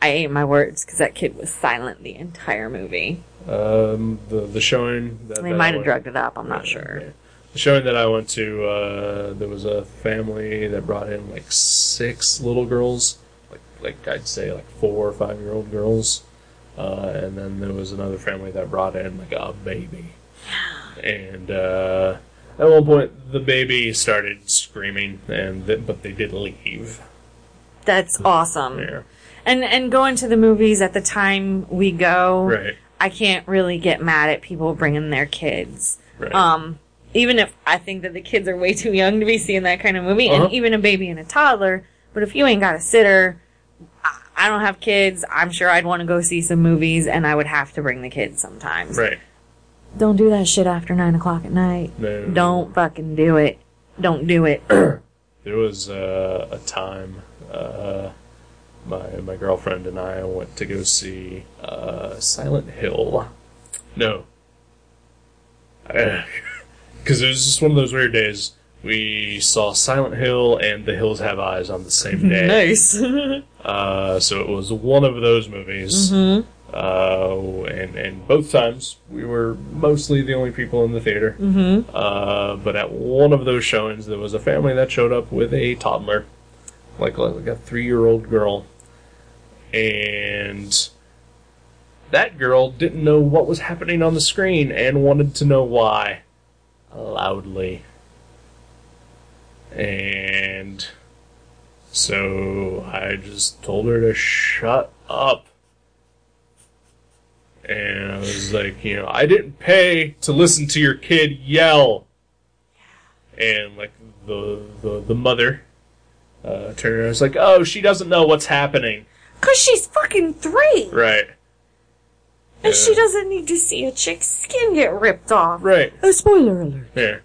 I ate my words because that kid was silent the entire movie. Um, the the showing that They that might have drugged it up. I'm not sure. yeah. The showing that I went to, uh, there was a family that brought in like six little girls, like like I'd say like four or five year old girls, uh, and then there was another family that brought in like a baby, and uh, at one point the baby started screaming, and th- but they did leave. That's awesome. Yeah, And and going to the movies at the time we go, right, I can't really get mad at people bringing their kids. right. Um, even if I think that the kids are way too young to be seeing that kind of movie, Uh-huh. and even a baby and a toddler. But if you ain't got a sitter, I, don't have kids. I'm sure I'd want to go see some movies, and I would have to bring the kids sometimes. right. Don't do that shit after nine o'clock at night. No. Don't fucking do it. Don't do it. There was uh, a time uh, my my girlfriend and I went to go see uh, Silent Hill. No, because it was just one of those weird days. We saw Silent Hill and The Hills Have Eyes on the same day. nice. Uh, so it was one of those movies. Uh, and and both times we were mostly the only people in the theater. mm-hmm. Uh, but at one of those showings, there was a family that showed up with a toddler, like like a three year old girl, and that girl didn't know what was happening on the screen and wanted to know why loudly. And so I just told her to shut up. And I was like, you know, I didn't pay to listen to your kid yell. And like the the, the mother uh, turned around and was like, oh, she doesn't know what's happening. Cause she's fucking three, Right. And she doesn't need to see a chick's skin get ripped off. Right. A spoiler alert. Yeah.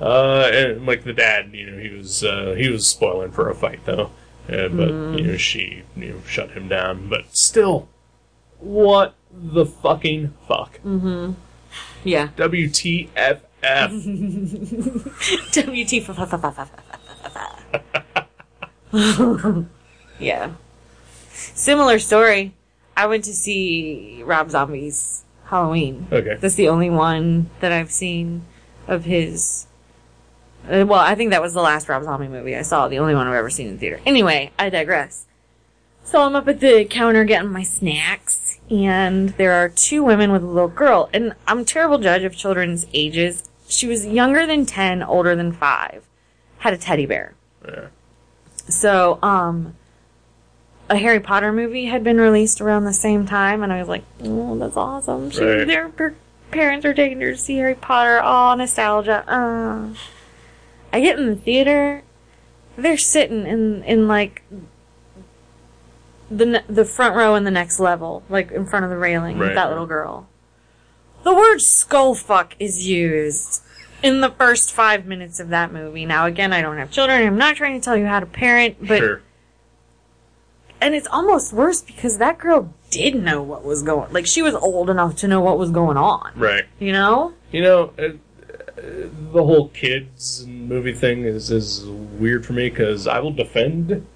Uh, and like the dad, you know, he was uh, he was spoiling for a fight though, uh, but you know she you know shut him down. But still, what the fucking fuck? Yeah. WTFF? WT. yeah. Similar story. I went to see Rob Zombie's Halloween. Okay. That's the only one that I've seen of his. Uh, well, I think that was the last Rob Zombie movie I saw. The only one I've ever seen in theater. Anyway, I digress. So I'm up at the counter getting my snacks, and there are two women with a little girl. And I'm a terrible judge of children's ages. She was younger than 10, older than 5. Had a teddy bear. Yeah. So, um, a Harry Potter movie had been released around the same time, and I was like, oh, that's awesome. She, Right. Their her parents are taking her to see Harry Potter. Oh, nostalgia. Uh. I get in the theater, they're sitting in, in like, the the front row in the next level, like in front of the railing with that little girl. The word skull fuck is used in the first five minutes of that movie. Now, again, I don't have children. I'm not trying to tell you how to parent, but sure. And it's almost worse because that girl did know what was going. Like she was old enough to know what was going on. Right. You know? You know, uh, the whole kids and movie thing is is weird for me because I will defend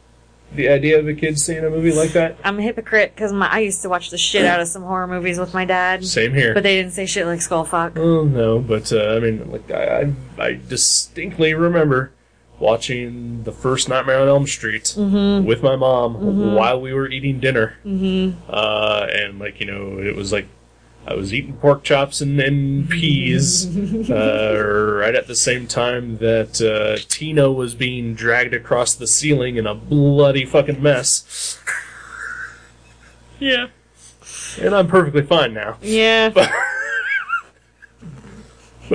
the idea of a kid seeing a movie like that. I'm a hypocrite because I used to watch the shit out of some horror movies with my dad, Same here. but they didn't say shit like skullfuck. Oh no, but uh, I mean, like I, I, I distinctly remember watching the first Nightmare on Elm Street with my mom while we were eating dinner, mm-hmm. uh, and like you know, it was like I was eating pork chops and, and peas uh, right at the same time that uh, Tina was being dragged across the ceiling in a bloody fucking mess. Yeah. And I'm perfectly fine now. Yeah. But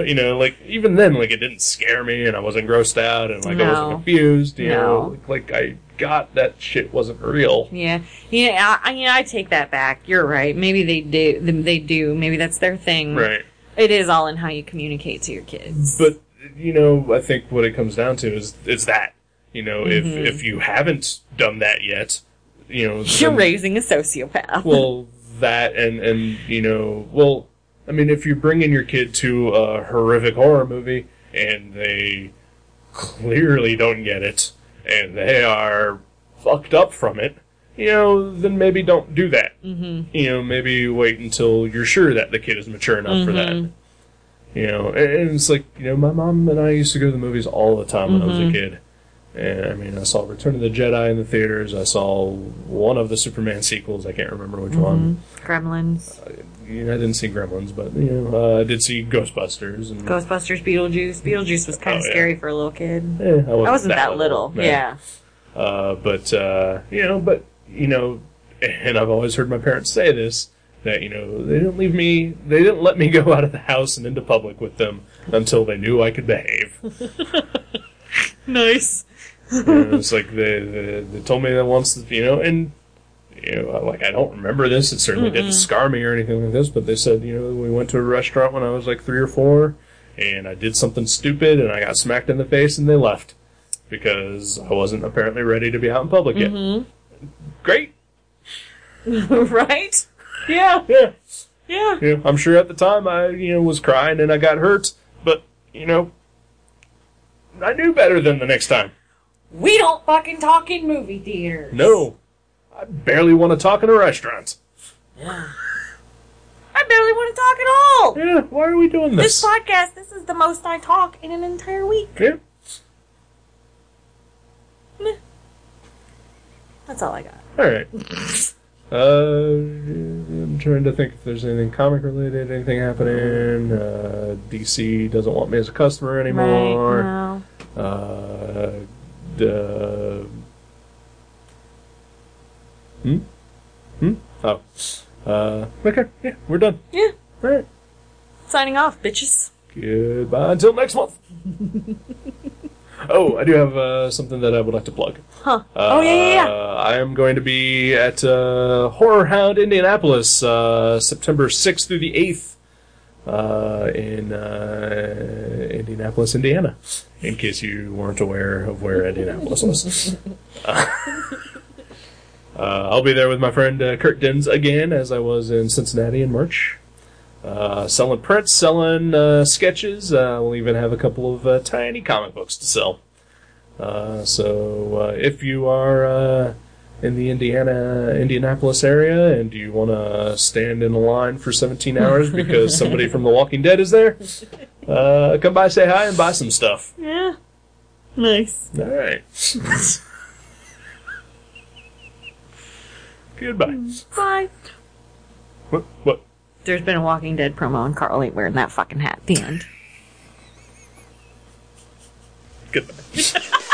you know, like even then, like it didn't scare me, and I wasn't grossed out, and like I No. wasn't confused. You No. know, like, like I got that shit wasn't real. Yeah, yeah, I, I- yeah. I take that back. You're right. Maybe they do. They do. Maybe that's their thing. Right. It is all in how you communicate to your kids. But you know, I think what it comes down to is is that you know, if if you haven't done that yet, you know, Mm-hmm. You're then- raising a sociopath. well that and and you know, well, I mean, if you're bringing your kid to a horrific horror movie and they clearly don't get it and they are fucked up from it, you know, then maybe don't do that. Mm-hmm. You know, maybe wait until you're sure that the kid is mature enough for that. Mm-hmm. You know, and, it's like you know, my mom and I used to go to the movies all the time when I was a mm-hmm. kid. And I mean, I saw Return of the Jedi in the theaters. I saw one of the Superman sequels. I can't remember which mm-hmm. one. Gremlins, uh, You know, I didn't see Gremlins, but you know, uh, I did see Ghostbusters. And Ghostbusters, Beetlejuice. Beetlejuice was kind of Oh, yeah. scary for a little kid. eh, I wasn't, I wasn't that, little. no. Yeah. Uh, but uh, you know, but you know, and I've always heard my parents say this that you know they didn't leave me, they didn't let me go out of the house and into public with them until they knew I could behave. Nice. You know, it's like they, they they told me that once, that, you know, and you know, like I don't remember this. It certainly didn't scar me or anything like this. But they said, you know, we went to a restaurant when I was like three or four, and I did something stupid, and I got smacked in the face, and they left because I wasn't apparently ready to be out in public yet. Mm-hmm. Great, right? Yeah. yeah. Yeah. I'm sure at the time I, you know, was crying and I got hurt, but you know, I knew better than the next time. We don't fucking talk in movie theaters. No, I barely want to talk in a restaurant. Yeah. I barely want to talk at all. Yeah, why are we doing This this? podcast, this is the most I talk in an entire week. Yeah. That's all I got. All right. Uh, I'm trying to think if there's anything comic related, anything happening. Uh, DC doesn't want me as a customer anymore. Right. No. Uh, the hmm hmm oh uh okay yeah we're done. Yeah. All right. Signing off, bitches. Goodbye until next month. oh, I do have uh, something that I would like to plug. Huh. oh, yeah, yeah, yeah. Uh, I am going to be at uh, Horror Hound Indianapolis uh, September 6th through the 8th uh, in uh, Indianapolis, Indiana. In case you weren't aware of where Indianapolis was. uh, I'll be there with my friend uh, Kurt Dins again, as I was in Cincinnati in March. Uh, selling prints, selling uh, sketches. Uh, we'll even have a couple of uh, tiny comic books to sell. Uh, so uh, if you are uh, in the Indiana Indianapolis area and you want to stand in a line for 17 hours because somebody from The Walking Dead is there, uh, come by, say hi, and buy some stuff. Yeah. Nice. All right. Goodbye. Mm, bye. What? What? There's been a Walking Dead promo and Carl ain't wearing that fucking hat at the end. Goodbye.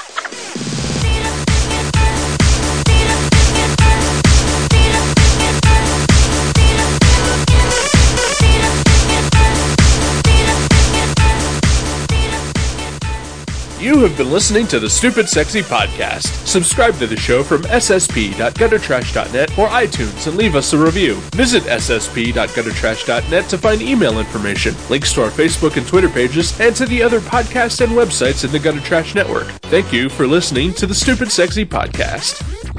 You have been listening to the Stupid Sexy Podcast. Subscribe to the show from ssp.guttertrash.net or iTunes and leave us a review. Visit ssp.guttertrash.net to find email information, links to our Facebook and Twitter pages, and to the other podcasts and websites in the Gutter Trash Network. Thank you for listening to the Stupid Sexy Podcast.